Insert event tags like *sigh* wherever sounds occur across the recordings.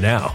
now.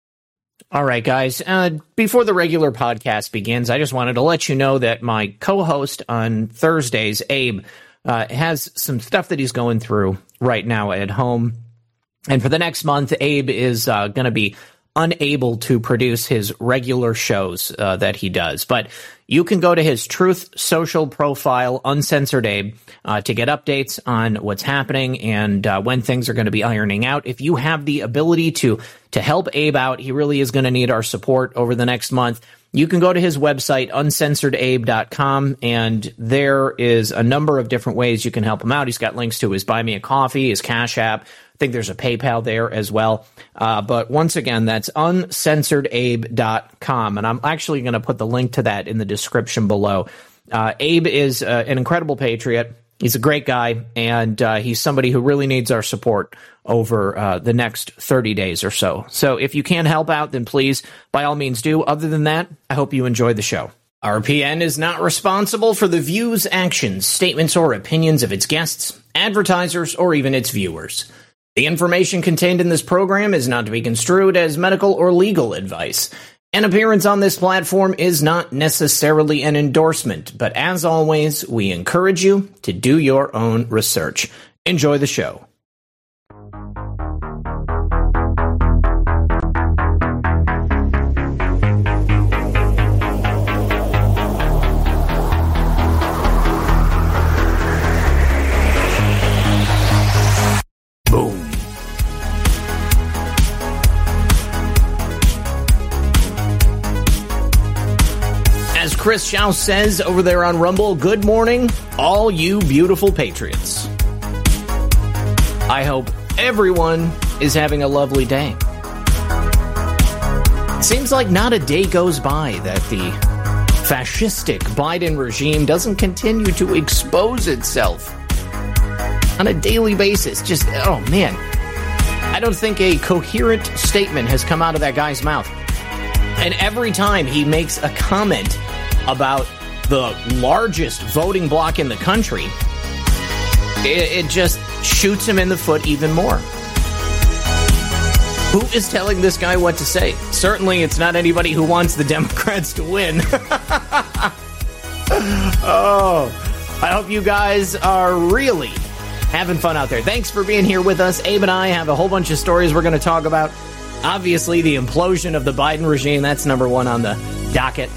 All right, guys. Uh, before the regular podcast begins, I just wanted to let you know that my co host on Thursdays, Abe, uh, has some stuff that he's going through right now at home. And for the next month, Abe is uh, going to be unable to produce his regular shows uh, that he does. But you can go to his Truth Social profile, Uncensored Abe, uh, to get updates on what's happening and uh, when things are going to be ironing out. If you have the ability to to help Abe out, he really is going to need our support over the next month. You can go to his website, uncensoredabe.com, and there is a number of different ways you can help him out. He's got links to his Buy Me a Coffee, his Cash App, think there's a PayPal there as well. Uh, but once again, that's uncensoredabe.com. And I'm actually going to put the link to that in the description below. Uh, Abe is uh, an incredible patriot. He's a great guy, and uh, he's somebody who really needs our support over uh, the next 30 days or so. So if you can help out, then please, by all means, do. Other than that, I hope you enjoy the show. RPN is not responsible for the views, actions, statements, or opinions of its guests, advertisers, or even its viewers. The information contained in this program is not to be construed as medical or legal advice. An appearance on this platform is not necessarily an endorsement, but as always, we encourage you to do your own research. Enjoy the show. Chris Schaus says over there on Rumble, good morning, all you beautiful patriots. I hope everyone is having a lovely day. Seems like not a day goes by that the fascistic Biden regime doesn't continue to expose itself on a daily basis. Just, oh man. I don't think a coherent statement has come out of that guy's mouth. And every time he makes a comment about the largest voting bloc in the country, it, it just shoots him in the foot even more. Who is telling this guy what to say? Certainly, it's not anybody who wants the *laughs* Democrats to win. *laughs* oh, I hope you guys are really having fun out there. Thanks for being here with us. Abe and I have a whole bunch of stories we're going to talk about. Obviously, the implosion of the Biden regime, that's number one on the docket.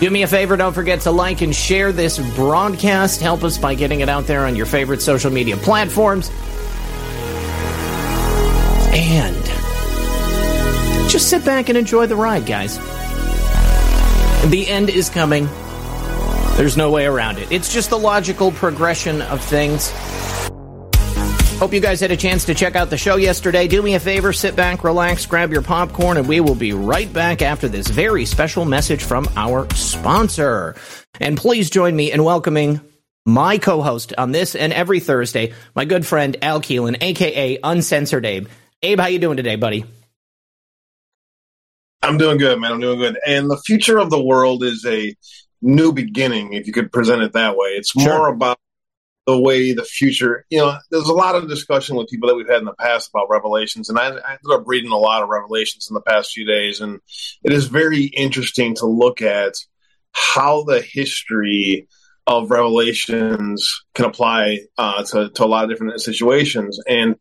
Do me a favor, don't forget to like and share this broadcast. Help us by getting it out there on your favorite social media platforms. And just sit back and enjoy the ride, guys. The end is coming. There's no way around it. It's just the logical progression of things. Hope you guys had a chance to check out the show yesterday. Do me a favor, sit back, relax, grab your popcorn, and we will be right back after this very special message from our sponsor. And please join me in welcoming my co-host on this and every Thursday, my good friend Al Keelan, aka Uncensored Abe. Abe, how you doing today, buddy? I'm doing good, man. I'm doing good. And the future of the world is a new beginning, if you could present it that way. It's sure. more about the way the future, you know, there's a lot of discussion with people that we've had in the past about revelations. And I, I ended up reading a lot of revelations in the past few days. And it is very interesting to look at how the history of revelations can apply uh, to, to a lot of different situations. And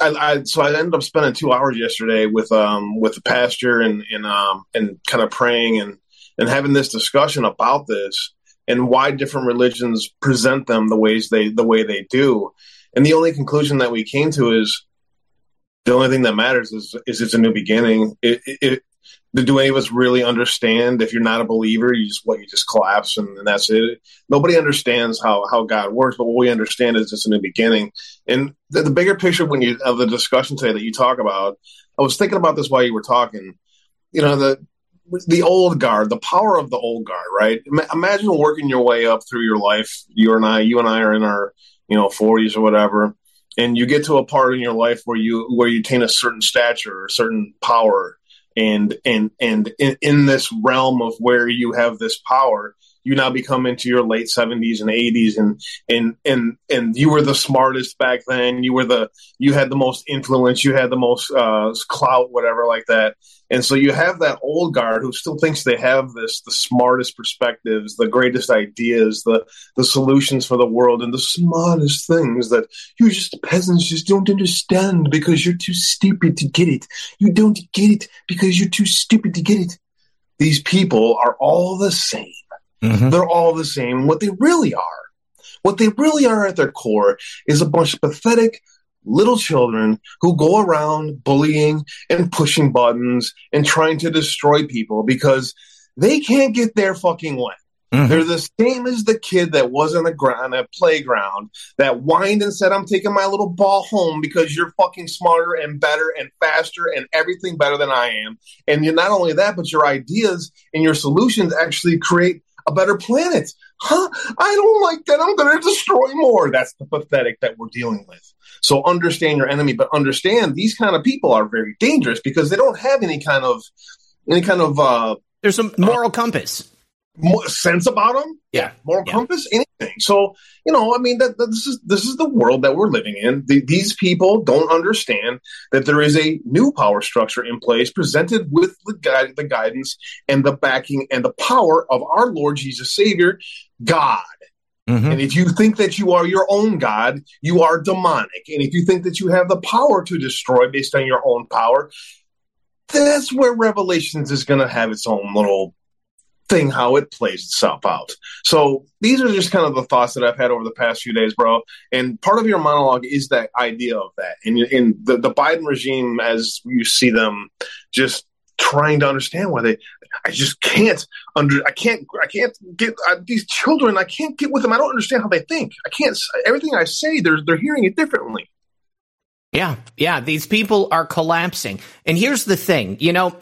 I, I, so I ended up spending two hours yesterday with um with the pastor and and um and kind of praying and and having this discussion about this and why different religions present them the ways they the way they do. And the only conclusion that we came to is the only thing that matters is is it's a new beginning. It, it, do any of us really understand? If you're not a believer, you just what you just collapse and, and that's it. Nobody understands how how God works, but what we understand is it's in the beginning. And the, the bigger picture when you of the discussion today that you talk about, I was thinking about this while you were talking. You know the the old guard, the power of the old guard, right? Imagine working your way up through your life. You and I, you and I are in our you know 40s or whatever and you get to a part in your life where you where you attain a certain stature or certain power and and and in, in, this realm of where you have this power you now become into your late 70s and 80s and and and and you were the smartest back then. You were the you had the most influence. You had the most uh, clout whatever like that. And so you have that old guard who still thinks they have this the smartest perspectives the greatest ideas the the solutions for the world and the smartest things that you just peasants just don't understand because you're too stupid to get it. You don't get it because you're too stupid to get it. These people are all the same Mm-hmm. They're all the same. What they really are, what they really are at their core is a bunch of pathetic little children who go around bullying and pushing buttons and trying to destroy people because they can't get their fucking way. Mm-hmm. They're the same as the kid that was on the on a playground that whined and said, I'm taking my little ball home because you're fucking smarter and better and faster and everything better than I am. And you're not only that, but your ideas and your solutions actually create a better planet. Huh? I don't like that. I'm going to destroy more. That's the pathetic that we're dealing with. So understand your enemy, but understand these kind of people are very dangerous because they don't have any kind of any kind of uh there's some moral uh, compass sense about them. Yeah, moral yeah. compass, anything. So you know, I mean, that, that, this is this is the world that we're living in. The, these people don't understand that there is a new power structure in place, presented with the guide, the guidance and the backing and the power of our Lord Jesus Savior, God. Mm-hmm. And if you think that you are your own God, you are demonic. And if you think that you have the power to destroy based on your own power, that's where Revelations is going to have its own little thing how it plays itself out. So these are just kind of the thoughts that I've had over the past few days, bro. And part of your monologue is that idea of that. And in the, the Biden regime, as you see them just trying to understand why they, I just can't under, I can't, I can't get uh, these children. I can't get with them. I don't understand how they think. I can't, everything I say, they're, they're hearing it differently. Yeah. Yeah. These people are collapsing. And here's the thing, you know,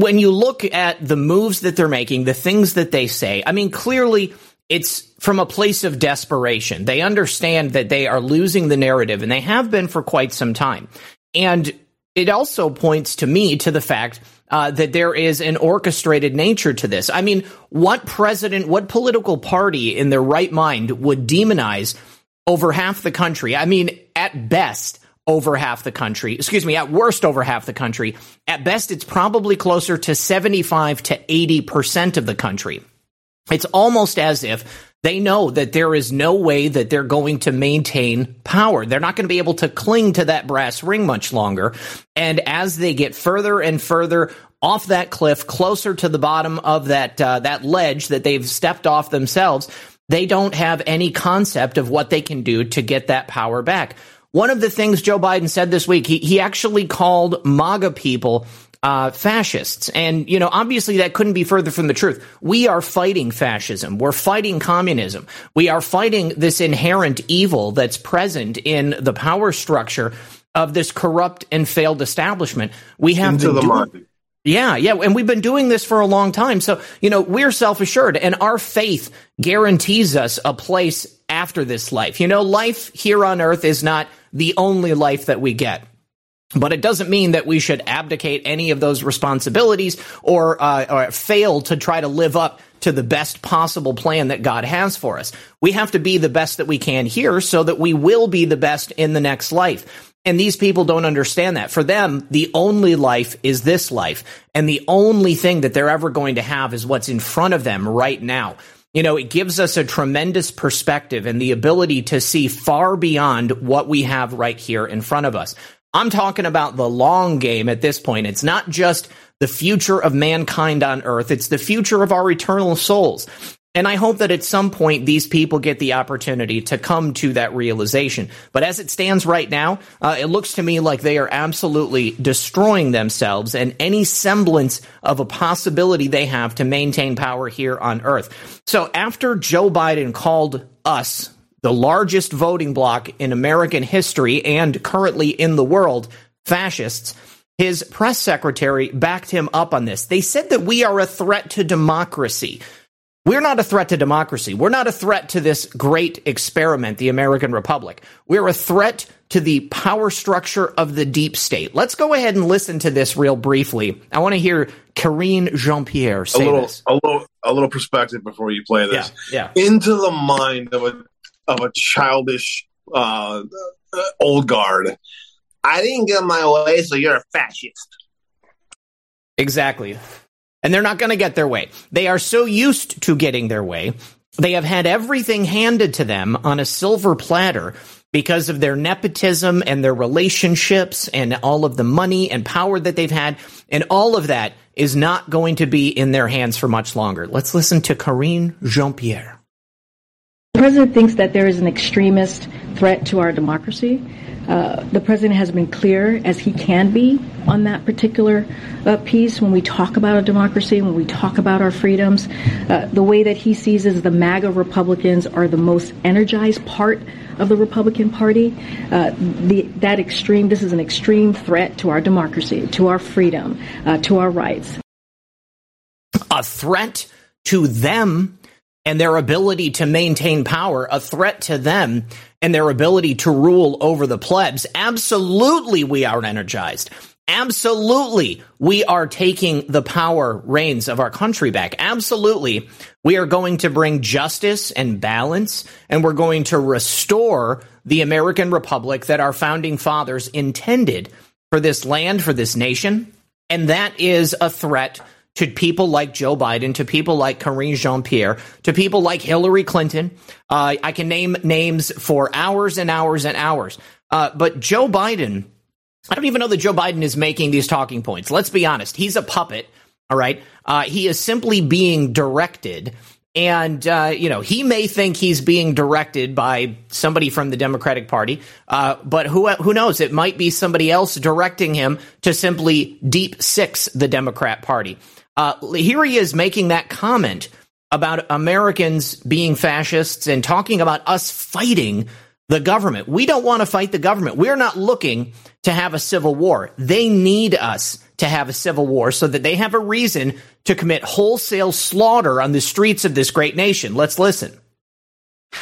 when you look at the moves that they're making, the things that they say, I mean, clearly it's from a place of desperation. They understand that they are losing the narrative and they have been for quite some time. And it also points to me to the fact uh, that there is an orchestrated nature to this. I mean, what president, what political party in their right mind would demonize over half the country? I mean, at best, over half the country. Excuse me, at worst over half the country. At best, it's probably closer to 75 to 80% of the country. It's almost as if they know that there is no way that they're going to maintain power. They're not going to be able to cling to that brass ring much longer. And as they get further and further off that cliff, closer to the bottom of that uh, that ledge that they've stepped off themselves, they don't have any concept of what they can do to get that power back. One of the things Joe Biden said this week, he, he actually called MAGA people uh, fascists. And, you know, obviously that couldn't be further from the truth. We are fighting fascism. We're fighting communism. We are fighting this inherent evil that's present in the power structure of this corrupt and failed establishment. We have Into to the do. Yeah, yeah. And we've been doing this for a long time. So, you know, we're self assured and our faith guarantees us a place after this life. You know, life here on earth is not the only life that we get. But it doesn't mean that we should abdicate any of those responsibilities or, uh, or fail to try to live up to the best possible plan that God has for us. We have to be the best that we can here so that we will be the best in the next life. And these people don't understand that. For them, the only life is this life. And the only thing that they're ever going to have is what's in front of them right now. You know, it gives us a tremendous perspective and the ability to see far beyond what we have right here in front of us. I'm talking about the long game at this point. It's not just the future of mankind on earth. It's the future of our eternal souls. And I hope that at some point these people get the opportunity to come to that realization. But as it stands right now, uh, it looks to me like they are absolutely destroying themselves and any semblance of a possibility they have to maintain power here on Earth. So after Joe Biden called us the largest voting bloc in American history and currently in the world, fascists, his press secretary backed him up on this. They said that we are a threat to democracy. We're not a threat to democracy. We're not a threat to this great experiment, the American Republic. We're a threat to the power structure of the deep state. Let's go ahead and listen to this real briefly. I want to hear Karine Jean Pierre say a little, this. A little, a little perspective before you play this. Yeah, yeah. Into the mind of a of a childish uh, old guard. I didn't get my way, so you're a fascist. Exactly and they're not going to get their way. They are so used to getting their way. They have had everything handed to them on a silver platter because of their nepotism and their relationships and all of the money and power that they've had. And all of that is not going to be in their hands for much longer. Let's listen to Karine Jean Pierre. The president thinks that there is an extremist threat to our democracy. Uh, the president has been clear as he can be on that particular uh, piece when we talk about a democracy, when we talk about our freedoms. Uh, the way that he sees is the MAGA Republicans are the most energized part of the Republican Party. Uh, the, that extreme, this is an extreme threat to our democracy, to our freedom, uh, to our rights. A threat to them and their ability to maintain power, a threat to them and their ability to rule over the plebs. Absolutely, we are energized. Absolutely, we are taking the power reins of our country back. Absolutely, we are going to bring justice and balance, and we're going to restore the American Republic that our founding fathers intended for this land, for this nation. And that is a threat to people like Joe Biden, to people like Karine Jean Pierre, to people like Hillary Clinton. Uh, I can name names for hours and hours and hours. Uh, but Joe Biden, I don't even know that Joe Biden is making these talking points. Let's be honest. He's a puppet. All right. Uh, he is simply being directed. And, uh, you know, he may think he's being directed by somebody from the Democratic Party, uh, but who, who knows? It might be somebody else directing him to simply deep six the Democrat Party. Uh, here he is making that comment about Americans being fascists and talking about us fighting the government. We don't want to fight the government. We're not looking to have a civil war. They need us to have a civil war so that they have a reason to commit wholesale slaughter on the streets of this great nation. Let's listen.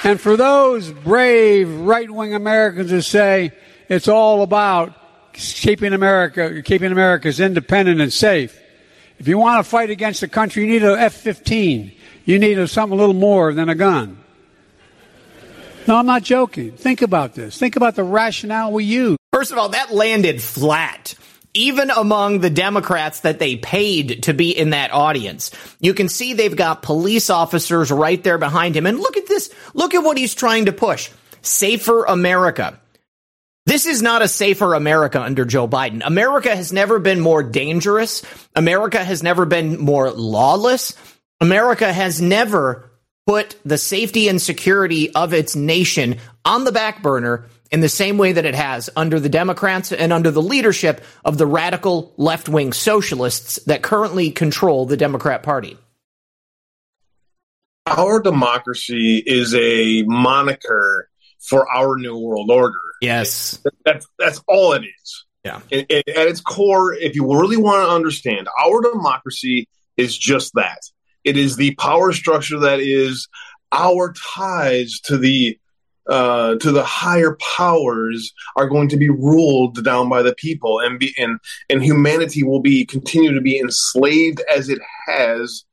And for those brave right wing Americans who say it's all about keeping America, keeping America's independent and safe, if you want to fight against the country, you need an F 15. You need a, something a little more than a gun. No, I'm not joking. Think about this. Think about the rationale we use. First of all, that landed flat. Even among the Democrats that they paid to be in that audience, you can see they've got police officers right there behind him. And look at this. Look at what he's trying to push. Safer America. This is not a safer America under Joe Biden. America has never been more dangerous. America has never been more lawless. America has never put the safety and security of its nation on the back burner in the same way that it has under the Democrats and under the leadership of the radical left wing socialists that currently control the Democrat Party. Our democracy is a moniker for our new world order. Yes, that's that's all it is. Yeah. And, and at its core, if you really want to understand, our democracy is just that. It is the power structure that is our ties to the uh, to the higher powers are going to be ruled down by the people, and be and and humanity will be continue to be enslaved as it has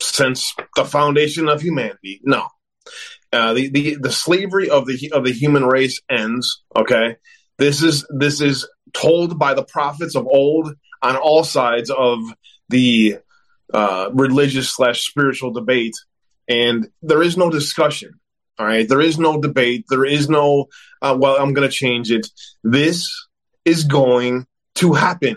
since the foundation of humanity. No, uh, the, the the slavery of the of the human race ends. Okay, this is this is told by the prophets of old on all sides of the uh, religious slash spiritual debate, and there is no discussion. All right, there is no debate. There is no uh, well, I'm going to change it. This is going to happen.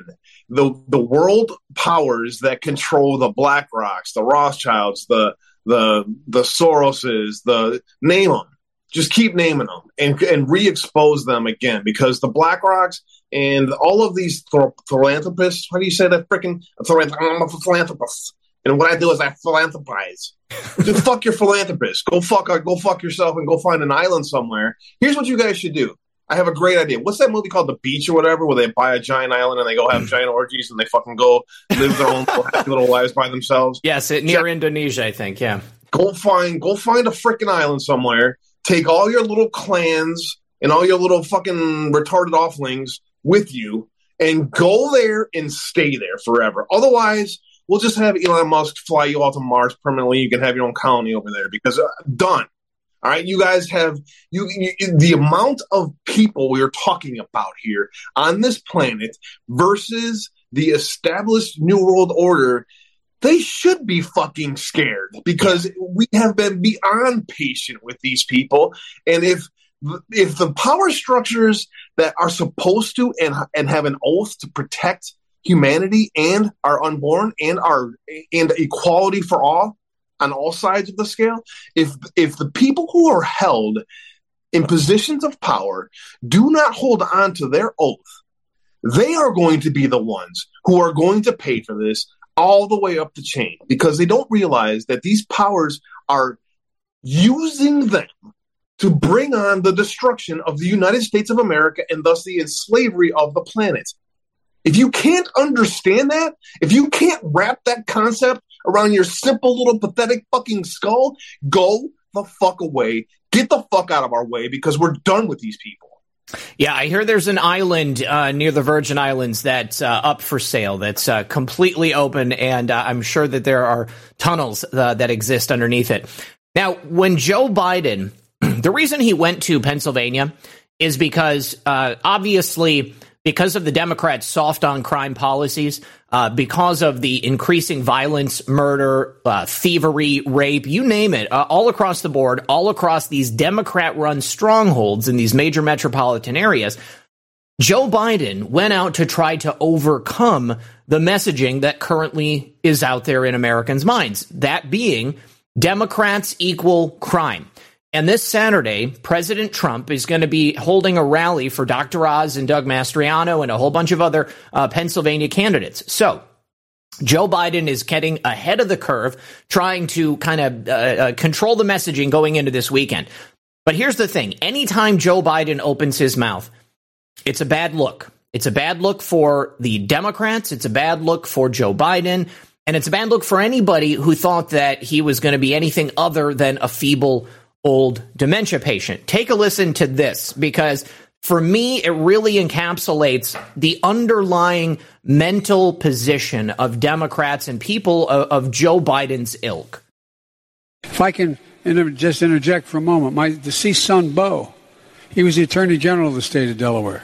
The the world powers that control the BlackRocks, the Rothschilds, the the the Soroses, the name them. Just keep naming them and and re-expose them again because the BlackRocks and all of these philanthropists. How do you say that? Freaking I'm a philanthropist, and what I do is I philanthropize. *laughs* Just fuck your philanthropist. Go fuck uh, go fuck yourself and go find an island somewhere. Here's what you guys should do. I have a great idea. What's that movie called, The Beach or whatever, where they buy a giant island and they go have mm. giant orgies and they fucking go live their own *laughs* happy little lives by themselves? Yes, it, near Indonesia, I think. Yeah. Go find go find a freaking island somewhere. Take all your little clans and all your little fucking retarded offlings with you and go there and stay there forever. Otherwise, we'll just have Elon Musk fly you out to Mars permanently. You can have your own colony over there because uh, done. All right, you guys have you, you, the amount of people we are talking about here on this planet versus the established New World Order. They should be fucking scared because we have been beyond patient with these people, and if if the power structures that are supposed to and and have an oath to protect humanity and our unborn and our and equality for all on all sides of the scale. If if the people who are held in positions of power do not hold on to their oath, they are going to be the ones who are going to pay for this all the way up the chain because they don't realize that these powers are using them to bring on the destruction of the United States of America and thus the enslavery of the planet. If you can't understand that, if you can't wrap that concept around your simple little pathetic fucking skull, go the fuck away. Get the fuck out of our way because we're done with these people. Yeah, I hear there's an island uh, near the Virgin Islands that's uh, up for sale, that's uh, completely open, and uh, I'm sure that there are tunnels uh, that exist underneath it. Now, when Joe Biden, *clears throat* the reason he went to Pennsylvania is because uh, obviously because of the Democrats' soft on crime policies, uh, because of the increasing violence, murder, uh, thievery, rape, you name it, uh, all across the board, all across these Democrat run strongholds in these major metropolitan areas, Joe Biden went out to try to overcome the messaging that currently is out there in Americans' minds. That being Democrats equal crime. And this Saturday, President Trump is going to be holding a rally for Dr. Oz and Doug Mastriano and a whole bunch of other uh, Pennsylvania candidates. So, Joe Biden is getting ahead of the curve, trying to kind of uh, uh, control the messaging going into this weekend. But here's the thing anytime Joe Biden opens his mouth, it's a bad look. It's a bad look for the Democrats. It's a bad look for Joe Biden. And it's a bad look for anybody who thought that he was going to be anything other than a feeble old dementia patient. Take a listen to this because for me, it really encapsulates the underlying mental position of Democrats and people of, of Joe Biden's ilk. If I can inter- just interject for a moment, my deceased son, Bo, he was the Attorney General of the state of Delaware.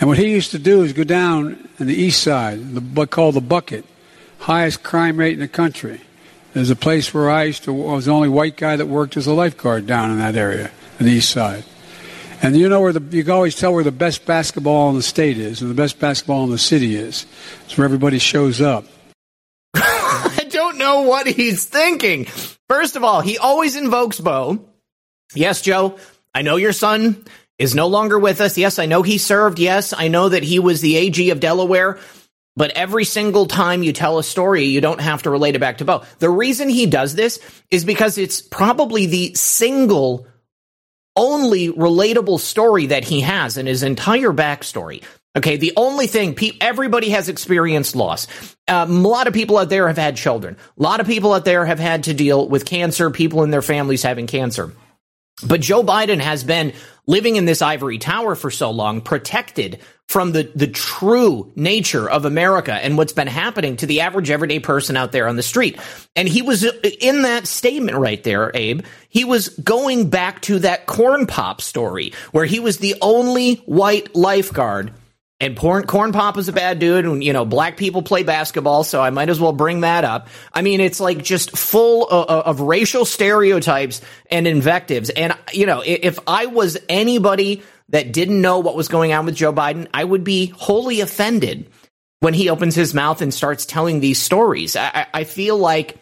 And what he used to do is go down on the east side, the, what called the bucket, highest crime rate in the country. There's a place where I used to, I was the only white guy that worked as a lifeguard down in that area, the east side. And you know where the, you can always tell where the best basketball in the state is, and the best basketball in the city is. It's where everybody shows up. *laughs* I don't know what he's thinking. First of all, he always invokes Bo. Yes, Joe, I know your son is no longer with us. Yes, I know he served. Yes, I know that he was the AG of Delaware. But every single time you tell a story, you don't have to relate it back to Bo. The reason he does this is because it's probably the single only relatable story that he has in his entire backstory. Okay, the only thing pe- everybody has experienced loss. Um, a lot of people out there have had children. A lot of people out there have had to deal with cancer. People in their families having cancer. But Joe Biden has been living in this ivory tower for so long, protected from the, the true nature of America and what's been happening to the average everyday person out there on the street. And he was uh, in that statement right there, Abe. He was going back to that corn pop story where he was the only white lifeguard and porn, corn pop is a bad dude and you know black people play basketball so i might as well bring that up i mean it's like just full of, of racial stereotypes and invectives and you know if i was anybody that didn't know what was going on with Joe Biden, I would be wholly offended when he opens his mouth and starts telling these stories. I, I feel like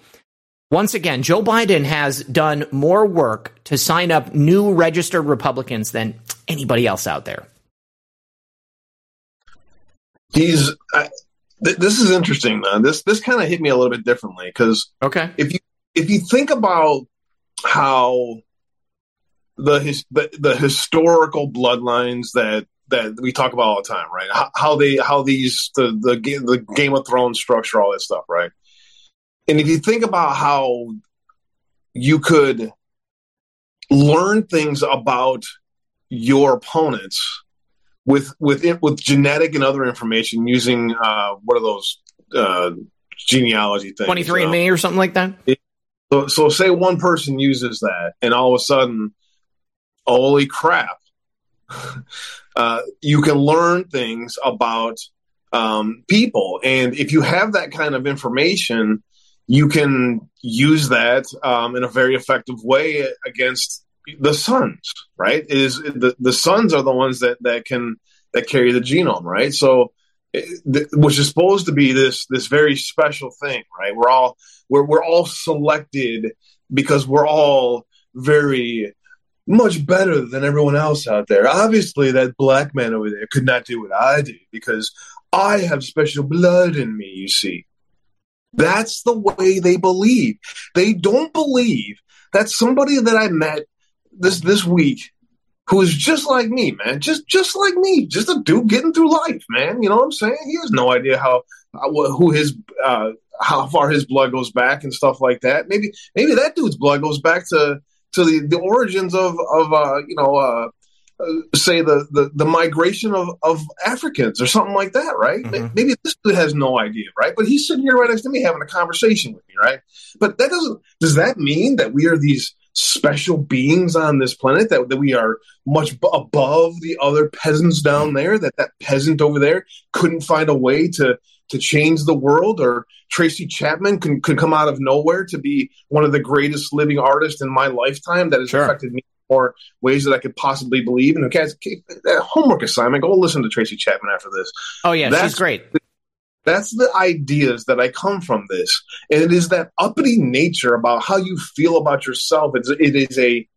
Once again, Joe Biden has done more work to sign up new registered Republicans than anybody else out there. He's. I, th- this is interesting, man. This this kind of hit me a little bit differently because okay, if you if you think about how the his the, the historical bloodlines that that we talk about all the time, right? How, how they how these the the the Game of Thrones structure, all that stuff, right? And if you think about how you could learn things about your opponents with with it, with genetic and other information using uh, what are those uh, genealogy things? Twenty three and Me or something like that. So, so say one person uses that, and all of a sudden, holy crap! *laughs* uh, you can learn things about um, people, and if you have that kind of information, you can use that um, in a very effective way against the sons. Right? Is the the sons are the ones that that can that carry the genome, right? So eh, which is supposed to be this this very special thing, right? We're all we're we're all selected because we're all very much better than everyone else out there. Obviously, that black man over there could not do what I do because I have special blood in me. You see, that's the way they believe. They don't believe that somebody that I met this this week who is just like me, man, just just like me, just a dude getting through life, man. You know what I'm saying? He has no idea how, who his uh, how far his blood goes back and stuff like that. Maybe maybe that dude's blood goes back to to the, the origins of of uh, you know uh, uh, say the, the the migration of of Africans or something like that, right? Mm-hmm. Maybe this dude has no idea, right? But he's sitting here right next to me having a conversation with me, right? But that doesn't does that mean that we are these special beings on this planet that, that we are much b- above the other peasants down there that that peasant over there couldn't find a way to to change the world or tracy chapman can, could come out of nowhere to be one of the greatest living artists in my lifetime that has sure. affected me more ways that I could possibly believe. And guys, uh, homework assignment: go listen to Tracy Chapman after this. Oh yeah, That's, she's great. That's the ideas that I come from this. And it is that uppity nature about how you feel about yourself. It's, it is a,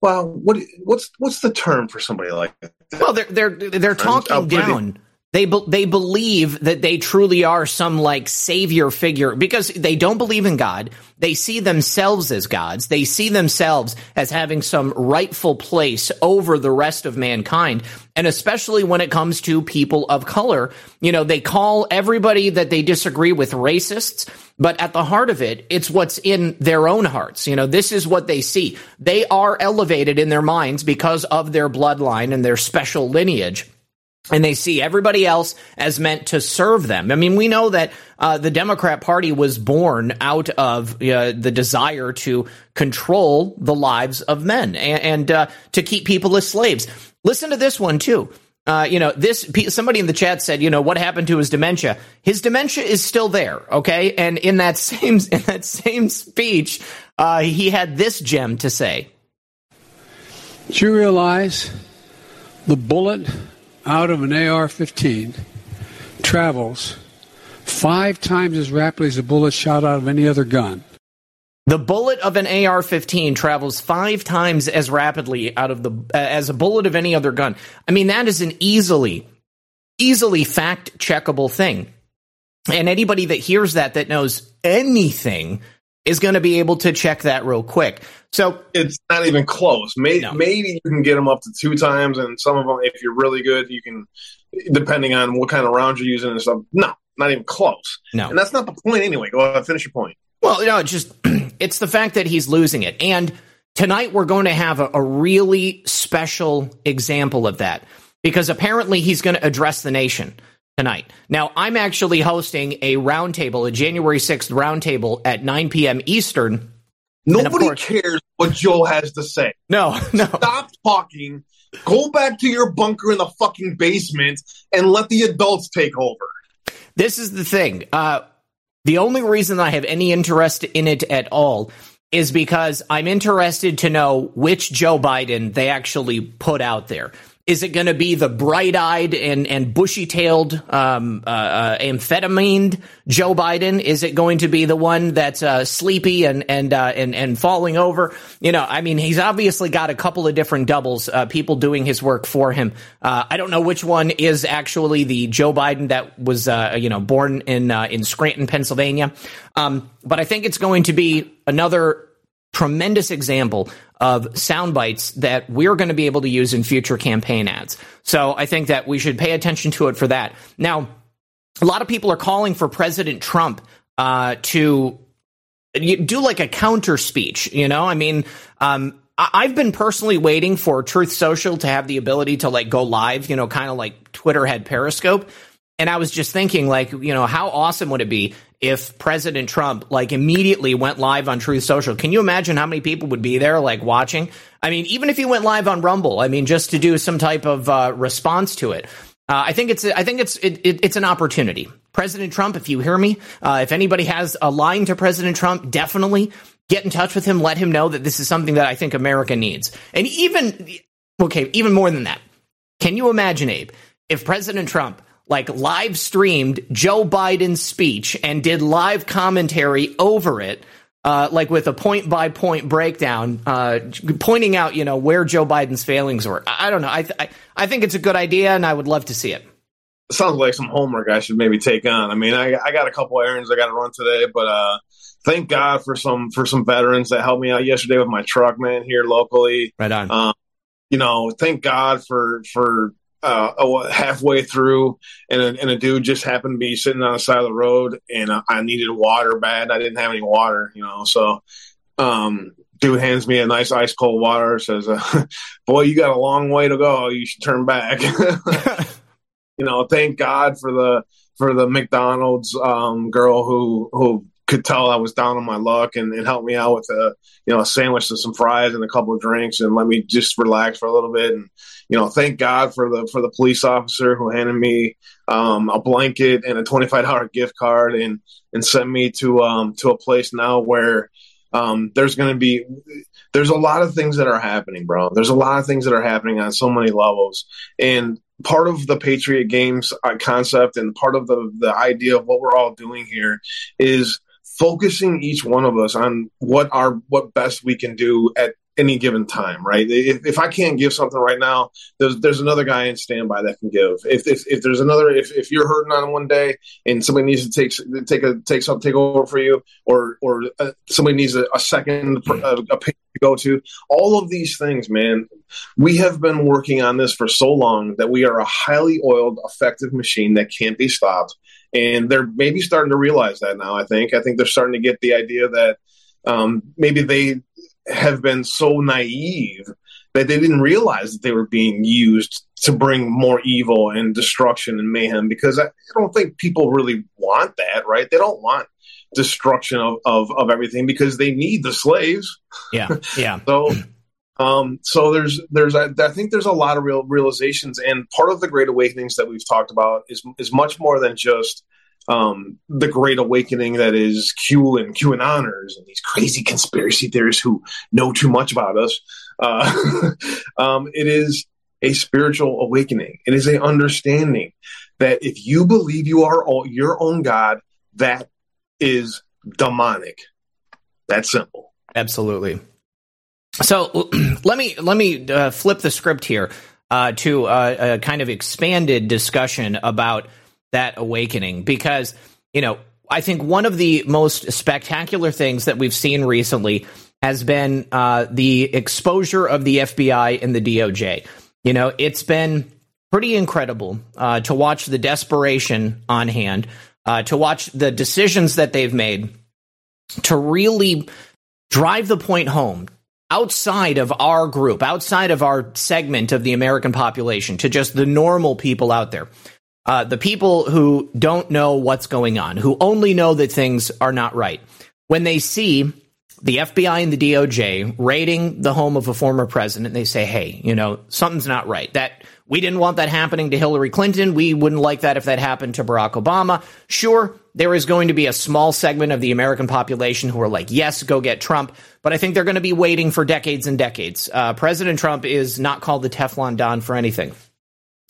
well, what, what's, what's the term for somebody like that? Well, they're, they're, they're talking down. They be- they believe that they truly are some like savior figure because they don't believe in God. They see themselves as gods. They see themselves as having some rightful place over the rest of mankind. And especially when it comes to people of color, you know, they call everybody that they disagree with racists, but at the heart of it, it's what's in their own hearts. You know, this is what they see. They are elevated in their minds because of their bloodline and their special lineage and they see everybody else as meant to serve them. I mean, we know that uh, the Democrat Party was born out of uh, the desire to control the lives of men and, and uh, to keep people as slaves. Listen to this one too. Uh, you know, this somebody in the chat said, you know, what happened to his dementia? His dementia is still there, okay? And in that *laughs* same in that same speech, uh, he had this gem to say. Do you realize the bullet out of an AR 15 travels five times as rapidly as a bullet shot out of any other gun. The bullet of an AR-15 travels five times as rapidly out of the uh, as a bullet of any other gun. I mean, that is an easily, easily fact checkable thing. And anybody that hears that that knows anything is going to be able to check that real quick. So it's not even close. Maybe, no. maybe you can get them up to two times, and some of them, if you're really good, you can, depending on what kind of round you're using and stuff. No, not even close. No, and that's not the point anyway. Go ahead, finish your point. Well, no, it's just *clears throat* it's the fact that he's losing it, and tonight we're going to have a, a really special example of that because apparently he's going to address the nation tonight. Now, I'm actually hosting a roundtable, a January 6th roundtable at 9 p.m. Eastern. Nobody course, cares what Joe has to say. No, *laughs* no. Stop talking. Go back to your bunker in the fucking basement and let the adults take over. This is the thing. Uh, the only reason I have any interest in it at all is because I'm interested to know which Joe Biden they actually put out there. Is it going to be the bright-eyed and and bushy-tailed, um, uh, uh, amphetamine Joe Biden? Is it going to be the one that's uh, sleepy and and uh, and and falling over? You know, I mean, he's obviously got a couple of different doubles, uh, people doing his work for him. Uh, I don't know which one is actually the Joe Biden that was, you know, born in in Scranton, Pennsylvania. Um, but I think it's going to be another tremendous example of sound bites that we're going to be able to use in future campaign ads. So I think that we should pay attention to it for that. Now, a lot of people are calling for President Trump uh, to do like a counter speech. You know, I mean, um, I've been personally waiting for Truth Social to have the ability to like go live. You know, kind of like Twitter had Periscope. And I was just thinking, like, you know, how awesome would it be if President Trump like immediately went live on Truth Social. Can you imagine how many people would be there like watching? I mean, even if he went live on Rumble, I mean, just to do some type of uh, response to it. Uh, I think it's I think it's it, it, it's an opportunity. President Trump, if you hear me, uh, if anybody has a line to President Trump, definitely get in touch with him. Let him know that this is something that I think America needs. And even okay, even more than that, can you imagine, Abe, if President Trump like live streamed Joe Biden's speech and did live commentary over it, uh, like with a point by point breakdown, uh, pointing out you know where Joe Biden's failings were. I, I don't know. I, th- I I think it's a good idea, and I would love to see it. Sounds like some homework I should maybe take on. I mean, I, I got a couple errands I got to run today, but uh, thank God for some for some veterans that helped me out yesterday with my truck, man, here locally. Right on. Um, you know, thank God for for uh, halfway through, and a, and a dude just happened to be sitting on the side of the road, and I, I needed water bad. I didn't have any water, you know, so um, dude hands me a nice ice cold water. Says, uh, *laughs* "Boy, you got a long way to go. You should turn back." *laughs* *laughs* you know, thank God for the for the McDonald's um, girl who who could tell I was down on my luck and, and helped me out with a you know a sandwich and some fries and a couple of drinks and let me just relax for a little bit and you know thank God for the for the police officer who handed me um, a blanket and a twenty five dollar gift card and and sent me to um, to a place now where um, there's going to be there's a lot of things that are happening, bro. There's a lot of things that are happening on so many levels and part of the Patriot Games uh, concept and part of the the idea of what we're all doing here is focusing each one of us on what our what best we can do at any given time, right? If, if I can't give something right now, there's there's another guy in standby that can give. If if, if there's another, if, if you're hurting on one day and somebody needs to take take a take something take over for you, or or uh, somebody needs a, a second a, a to go to, all of these things, man. We have been working on this for so long that we are a highly oiled, effective machine that can't be stopped, and they're maybe starting to realize that now. I think I think they're starting to get the idea that um, maybe they have been so naive that they didn't realize that they were being used to bring more evil and destruction and mayhem because I, don't think people really want that, right? They don't want destruction of, of, of everything because they need the slaves. Yeah. Yeah. *laughs* so, um, so there's, there's, I, I think there's a lot of real realizations and part of the great awakenings that we've talked about is, is much more than just, um, the great awakening that is Q and QAnoners and honors and these crazy conspiracy theorists who know too much about us. Uh, *laughs* um, it is a spiritual awakening. It is a understanding that if you believe you are all, your own God, that is demonic. That's simple. Absolutely. So *clears throat* let me let me uh, flip the script here uh, to uh, a kind of expanded discussion about that awakening because, you know, I think one of the most spectacular things that we've seen recently has been uh, the exposure of the FBI and the DOJ. You know, it's been pretty incredible uh, to watch the desperation on hand, uh, to watch the decisions that they've made to really drive the point home outside of our group, outside of our segment of the American population, to just the normal people out there uh, the people who don't know what's going on, who only know that things are not right, when they see the FBI and the DOJ raiding the home of a former president, they say, "Hey, you know, something's not right." That we didn't want that happening to Hillary Clinton. We wouldn't like that if that happened to Barack Obama. Sure, there is going to be a small segment of the American population who are like, yes, go get Trump. But I think they're going to be waiting for decades and decades. Uh, President Trump is not called the Teflon Don for anything.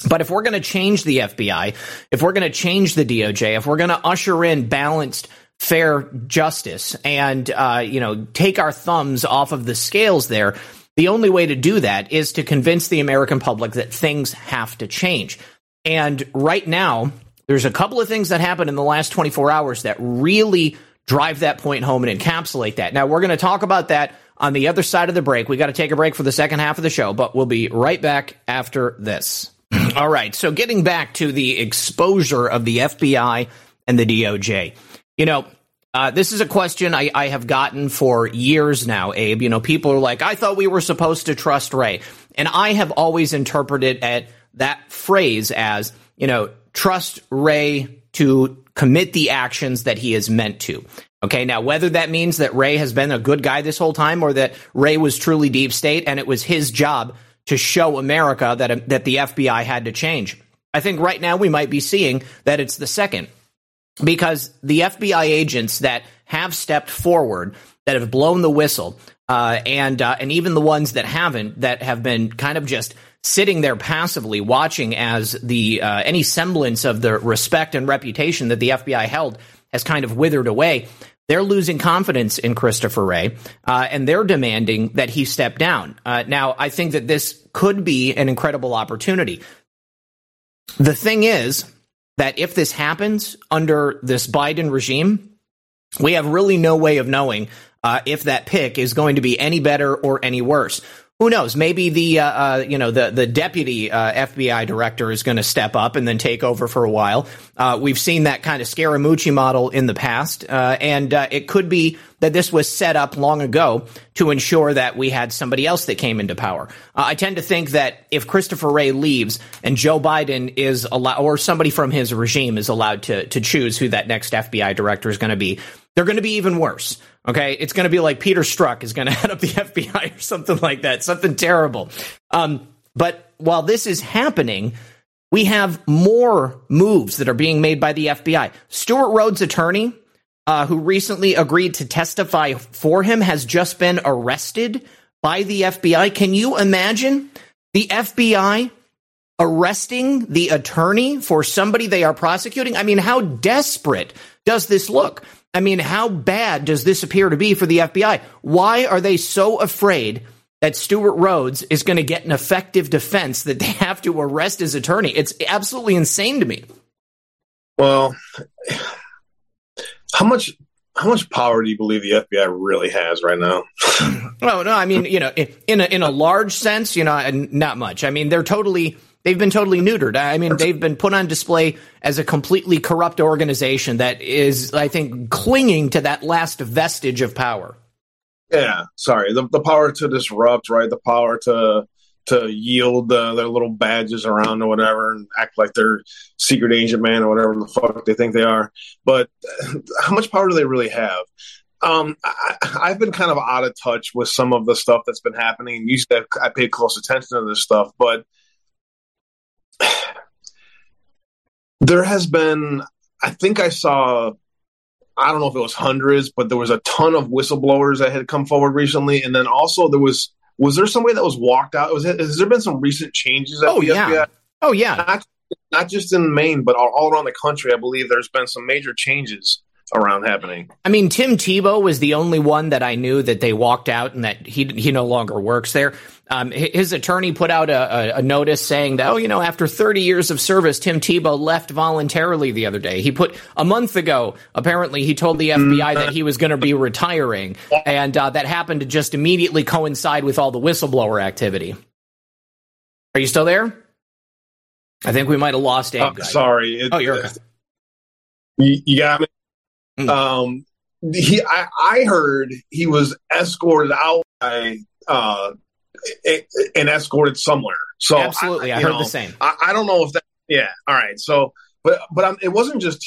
But if we're going to change the FBI, if we're going to change the DOJ, if we're going to usher in balanced, fair justice and, uh, you know, take our thumbs off of the scales there, the only way to do that is to convince the American public that things have to change. And right now, there's a couple of things that happened in the last 24 hours that really drive that point home and encapsulate that. Now, we're going to talk about that on the other side of the break. We got to take a break for the second half of the show, but we'll be right back after this. *clears throat* All right. So, getting back to the exposure of the FBI and the DOJ, you know, uh, this is a question I, I, have gotten for years now, Abe. You know, people are like, I thought we were supposed to trust Wray. And I have always interpreted at that phrase as, you know, trust Wray to commit the actions that he is meant to. Okay, now whether that means that Wray has been a good guy this whole time or that Wray was truly deep state and it was his job to show America that that the FBI had to change. I think right now we might be seeing that it's the second because the FBI agents that have stepped forward that have blown the whistle uh, and uh, and even the ones that haven't that have been kind of just sitting there passively watching as the uh, any semblance of the respect and reputation that the FBI held has kind of withered away. They're losing confidence in Christopher Wray, uh, and they're demanding that he step down. Uh, now, I think that this could be an incredible opportunity. The thing is that if this happens under this Biden regime, we have really no way of knowing uh, if that pick is going to be any better or any worse who knows? Maybe the uh, uh, you know the the deputy uh, FBI director is going to step up and then take over for a while. Uh, we've seen that kind of Scaramucci model in the past, uh, and uh, it could be that this was set up long ago to ensure that we had somebody else that came into power. I tend to think that if Christopher Wray leaves and Joe Biden is allowed, or somebody from his regime is allowed to to choose who that next FBI director is going to be, they're going to be even worse. Okay, it's going to be like Peter Strzok is going *laughs* to head up the FBI or something like that, something terrible. Um, but while this is happening, we have more moves that are being made by the FBI. Stewart Rhodes' attorney, uh, who recently agreed to testify for him, has just been arrested by the FBI. Can you imagine the FBI arresting the attorney for somebody they are prosecuting? I mean, how desperate does this look? I mean, how bad does this appear to be for the FBI? Why are they so afraid that Stewart Rhodes is going to get an effective defense that they have to arrest his attorney? It's absolutely insane to me. Well, how much how much power do you believe the FBI really has right now? well, no, I mean, you know, in a in a large sense, you know, not much. I mean, they're totally They've been totally neutered. I mean, they've been put on display as a completely corrupt organization that is, I think, clinging to that last vestige of power. Yeah, sorry, the, the power to disrupt, right? The power to to yield uh, their little badges around or whatever and act like they're secret agent man or whatever the fuck they think they are. But *laughs* how much power do they really have? Um, I, have been kind of out of touch with some of the stuff that's been happening. Usually, I paid close attention to this stuff, but there has been, I think I saw, I don't know if it was hundreds, but there was a ton of whistleblowers that had come forward recently, and then also there was was there somebody that was walked out? Was it, has there been some recent changes? oh yeah, FBI? oh yeah. Not, not just in Maine, but all, all around the country. I believe there's been some major changes around happening. I mean, Tim Thibault was the only one that I knew that they walked out and that he he no longer works there. Um, his attorney put out a, a, notice saying that, oh, you know, after 30 years of service, Tim Thibault left voluntarily the other day. He put a month ago, apparently, he told the FBI that he was going to be retiring, and uh, that happened to just immediately coincide with all the whistleblower activity. Are you still there? I think we might have lost Abe. Uh, sorry. It, oh, you're okay. You, you got me. Mm. Um, he, I, I, heard he was escorted out by, uh, and escorted somewhere. So absolutely, I, I heard know, the same. I, I, don't know if that. Yeah. All right. So, but but um, it wasn't just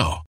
now.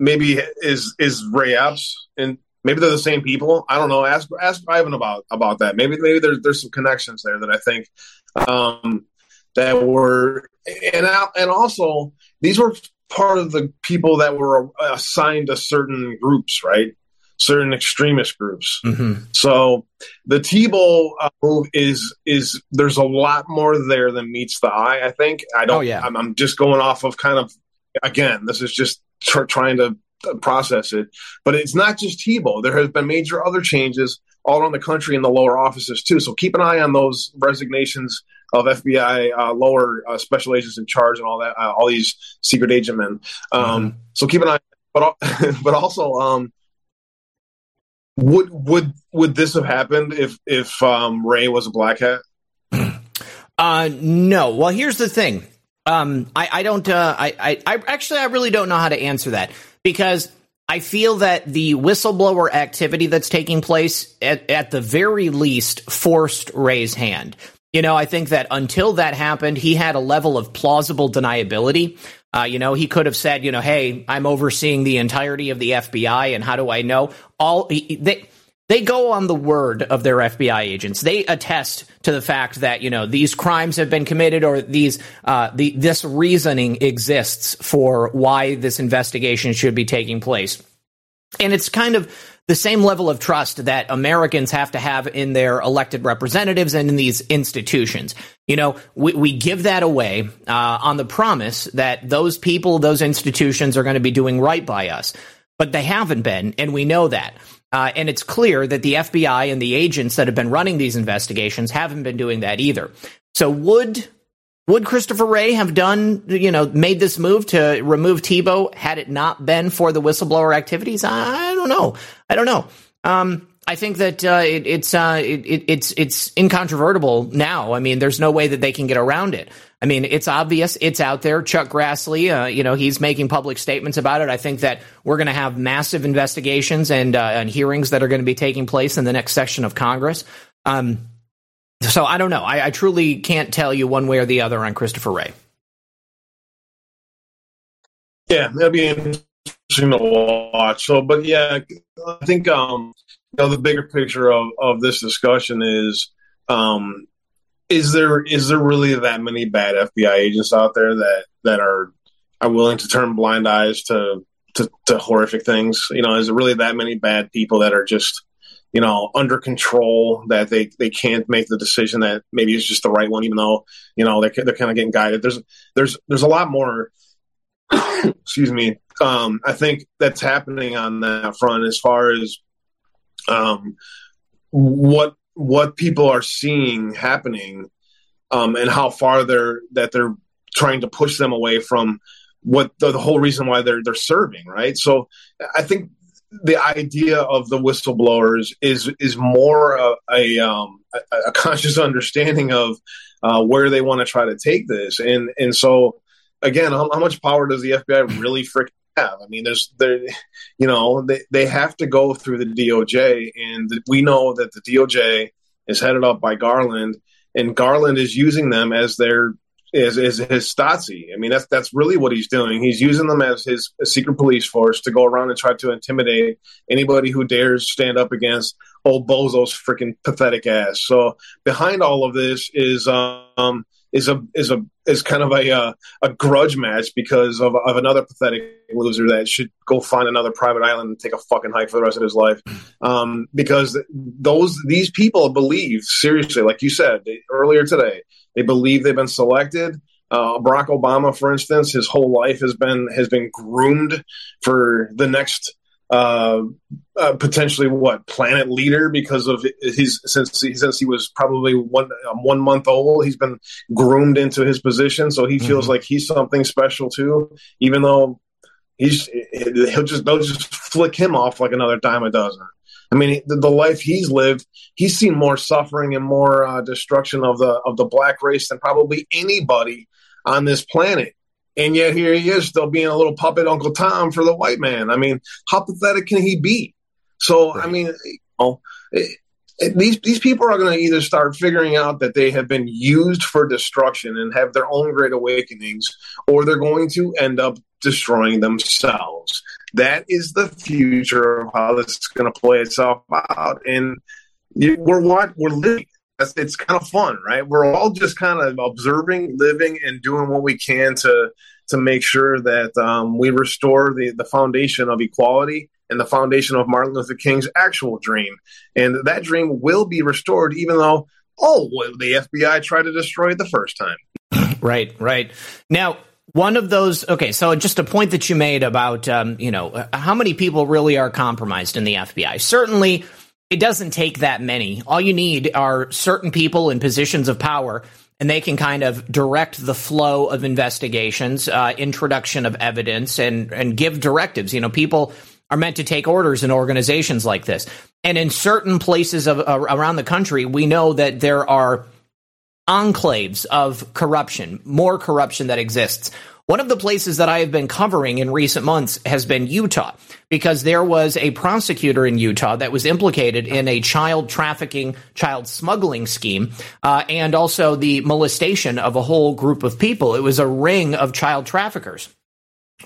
maybe is is Ray Epps, and maybe they're the same people. I don't know. Ask ask Ivan about about that. Maybe maybe there's there's some connections there that I think um, that were and and also these were part of the people that were assigned to certain groups, right? Certain extremist groups. Mm-hmm. So the Thibault uh, move is is there's a lot more there than meets the eye. I think. I don't. Oh, yeah. I'm, I'm just going off of kind of again. This is just tr- trying to process it. But it's not just Thibault. There has been major other changes all around the country in the lower offices too. So keep an eye on those resignations of FBI uh, lower uh, special agents in charge and all that, uh, all these secret agent men. Um, Mm-hmm. So keep an eye. But *laughs* but also, um, would would would this have happened if if um, Wray was a black hat? *clears throat* Uh, no. Well, here's the thing. Um, I, I don't. Uh, I, I, I actually, I really don't know how to answer that because I feel that the whistleblower activity that's taking place, at, at the very least, forced Wray's hand. You know, I think that until that happened, he had a level of plausible deniability. Uh, you know, he could have said, you know, hey, I'm overseeing the entirety of the FBI, and how do I know? All they they go on the word of their FBI agents. They attest to the fact that you know these crimes have been committed, or these uh, the this reasoning exists for why this investigation should be taking place. And it's kind of the same level of trust that Americans have to have in their elected representatives and in these institutions. You know, we, we give that away uh, on the promise that those people, those institutions are going to be doing right by us. But they haven't been, and we know that. Uh, and it's clear that the FBI and the agents that have been running these investigations haven't been doing that either. So would would Christopher Wray have done, you know, made this move to remove Thibault had it not been for the whistleblower activities? I don't know. I don't know. Um, I think that uh, it, it's uh, it, it's it's incontrovertible now. I mean, there's no way that they can get around it. I mean, it's obvious, it's out there. Chuck Grassley, uh, you know, he's making public statements about it. I think that we're going to have massive investigations and uh, and hearings that are going to be taking place in the next session of Congress. Um, so I don't know. I, I truly can't tell you one way or the other on Christopher Wray. Yeah, that'd be interesting to watch. So, but yeah, I think um, you know the bigger picture of of this discussion is um, is there is there really that many bad FBI agents out there that that are are willing to turn blind eyes to to, to horrific things? You know, is there really that many bad people that are just you know under control that they they can't make the decision that maybe is just the right one, even though you know they're they're kind of getting guided. There's there's there's a lot more. *coughs* excuse me. Um, I think that's happening on that front as far as um, what what people are seeing happening um, and how far they're that they're trying to push them away from what the, the, whole reason why they're they're serving right? So i think the idea of the whistleblowers is is more a, a, um, a, a conscious understanding of uh, where they want to try to take this. And and so again how, how much power does the fbi really freaking have. I mean, there's there, you know, they they have to go through the DOJ, and we know that the DOJ is headed up by Garland, and Garland is using them as their as, as his Stasi. I mean, that's that's really what he's doing. He's using them as his secret police force to go around and try to intimidate anybody who dares stand up against old Bozo's freaking pathetic ass. So behind all of this is um is a is a is kind of a uh, a grudge match because of, of another pathetic loser that should go find another private island and take a fucking hike for the rest of his life. Um, because those these people believe seriously, like you said earlier today, they believe they've been selected. Uh, Barack Obama, for instance, his whole life has been has been groomed for the next uh, uh, potentially what planet leader because of his since he, since he was probably one um, one month old. He's been groomed into his position, so he mm-hmm. feels like he's something special too. Even though he's he'll just they'll just flick him off like another dime a dozen. I mean, the, the life he's lived, he's seen more suffering and more uh, destruction of the of the black race than probably anybody on this planet and yet here he is still being a little puppet Uncle Tom for the white man. I mean, how pathetic can he be? So, right. I mean, you know, it, it, these these people are going to either start figuring out that they have been used for destruction and have their own great awakenings, or they're going to end up destroying themselves. That is the future of how this is going to play itself out, and we're what we're living it's kind of fun, right? We're all just kind of observing, living, and doing what we can to to make sure that um, we restore the the foundation of equality and the foundation of Martin Luther King's actual dream. And that dream will be restored, even though oh, the FBI tried to destroy it the first time. *laughs* right, right. Now, one of those okay so just a point that you made about um, you know how many people really are compromised in the fbi certainly it doesn't take that many. All you need are certain people in positions of power, and they can kind of direct the flow of investigations, uh, introduction of evidence, and and give directives. You know, people are meant to take orders in organizations like this. And in certain places of uh, around the country, we know that there are enclaves of corruption, more corruption that exists. One of the places that I have been covering in recent months has been Utah, because there was a prosecutor in Utah that was implicated in a child trafficking, child smuggling scheme, uh, and also the molestation of a whole group of people. It was a ring of child traffickers.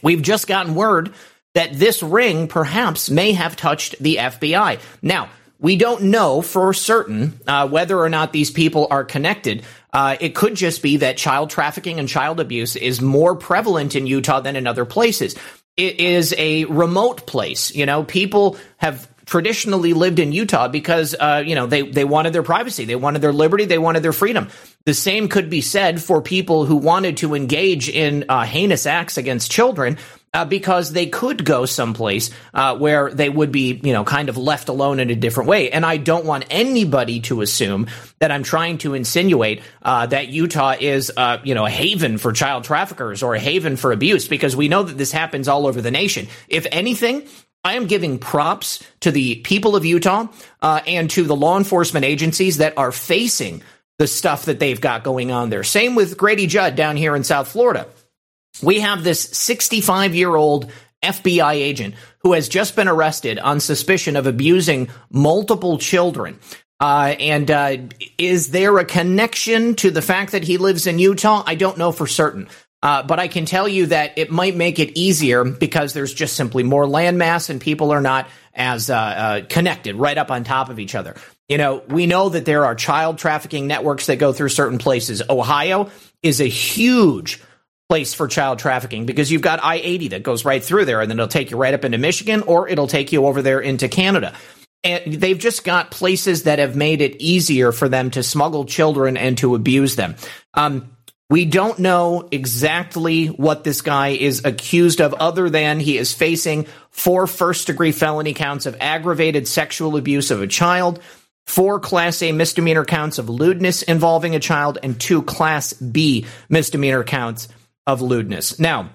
We've just gotten word that this ring perhaps may have touched the FBI. Now, we don't know for certain uh, whether or not these people are connected. Uh, it could just be that child trafficking and child abuse is more prevalent in Utah than in other places. It is a remote place. You know, people have traditionally lived in Utah because, uh, you know, they, they wanted their privacy, they wanted their liberty, they wanted their freedom. The same could be said for people who wanted to engage in uh, heinous acts against children uh, because they could go someplace uh, where they would be, you know, kind of left alone in a different way. And I don't want anybody to assume that I'm trying to insinuate uh, that Utah is, uh, you know, a haven for child traffickers or a haven for abuse, because we know that this happens all over the nation. If anything, I am giving props to the people of Utah uh, and to the law enforcement agencies that are facing the stuff that they've got going on there. Same with Grady Judd down here in South Florida. We have this 65 year old FBI agent who has just been arrested on suspicion of abusing multiple children. Uh, and uh, is there a connection to the fact that he lives in Utah? I don't know for certain. Uh, but I can tell you that it might make it easier because there's just simply more landmass and people are not as uh, uh, connected right up on top of each other. You know, we know that there are child trafficking networks that go through certain places. Ohio is a huge place for child trafficking because you've got I 80 that goes right through there and then it'll take you right up into Michigan or it'll take you over there into Canada. And they've just got places that have made it easier for them to smuggle children and to abuse them. Um, we don't know exactly what this guy is accused of, other than he is facing four first degree felony counts of aggravated sexual abuse of a child, four Class A misdemeanor counts of lewdness involving a child, and two Class B misdemeanor counts of lewdness. Now,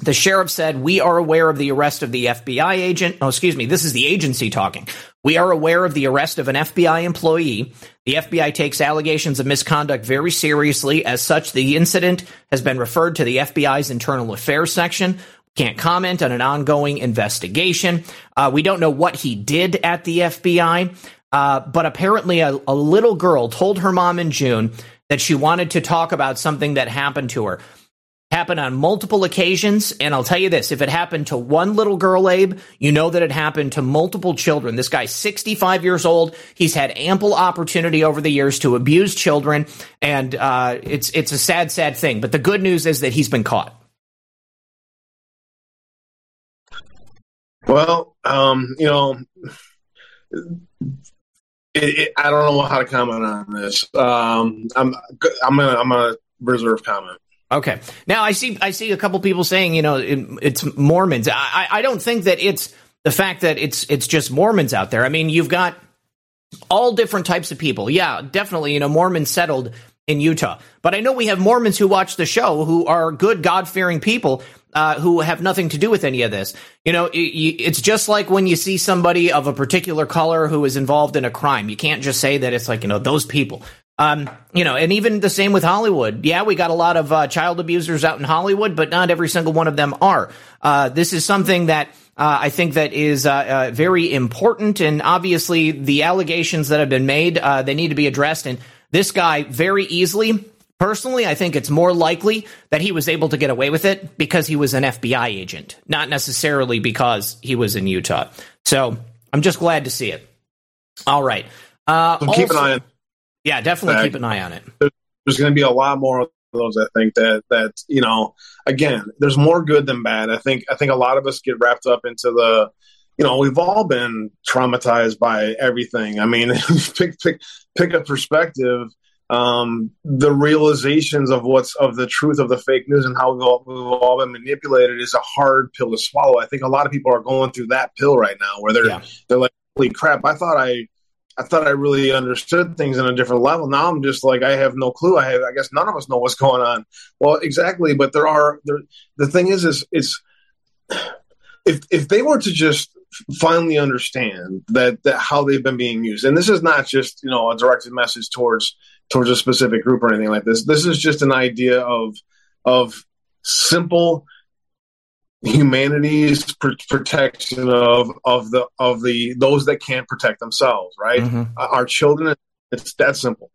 the sheriff said, We are aware of the arrest of the FBI agent. Oh, excuse me, this is the agency talking. We are aware of the arrest of an FBI employee. The FBI takes allegations of misconduct very seriously. As such, the incident has been referred to the FBI's internal affairs section. Can't comment on an ongoing investigation. Uh, we don't know what he did at the FBI, uh, but apparently, a, a little girl told her mom in June that she wanted to talk about something that happened to her happened on multiple occasions. And I'll tell you this if it happened to one little girl, Abe, you know that it happened to multiple children. This guy's 65 years old. He's had ample opportunity over the years to abuse children. And uh, it's, it's a sad, sad thing. But the good news is that he's been caught. Well, um, you know, it, it, I don't know how to comment on this. Um, I'm I'm gonna I'm gonna reserve comment. Okay. Now I see I see a couple people saying, you know, it, it's Mormons. I, I don't think that it's the fact that it's it's just Mormons out there. I mean, you've got all different types of people. Yeah, definitely, you know, Mormons settled in Utah. But I know we have Mormons who watch the show who are good God-fearing people uh, who have nothing to do with any of this. You know, it, it's just like when you see somebody of a particular color who is involved in a crime. You can't just say that it's like, you know, those people. Um, you know, and even the same with Hollywood. Yeah, we got a lot of uh, child abusers out in Hollywood, but not every single one of them are. Uh, this is something that uh, I think that is uh, uh, very important, and obviously the allegations that have been made uh, they need to be addressed. And this guy very easily. Personally, I think it's more likely that he was able to get away with it because he was an FBI agent, not necessarily because he was in Utah. So I'm just glad to see it. All right. Uh, keep also, an eye on yeah, definitely keep an eye on it. There's going to be a lot more of those. I think that that you know, again, there's more good than bad. I think I think a lot of us get wrapped up into the you know, we've all been traumatized by everything. I mean, *laughs* pick pick pick a perspective. Um, the realizations of what's of the truth of the fake news and how we've all, we've all been manipulated is a hard pill to swallow. I think a lot of people are going through that pill right now, where they're yeah. they're like, "Holy crap! I thought I I thought I really understood things on a different level. Now I'm just like I have no clue. I have I guess none of us know what's going on. Well, exactly, but there are there the thing is is it's *sighs* if if they were to just finally understand that that how they've been being used and this is not just, you know, a directed message towards towards a specific group or anything like this. This is just an idea of of simple humanity's pr- protection of of the of the those that can't protect themselves right? Mm-hmm. uh, our children it's that simple.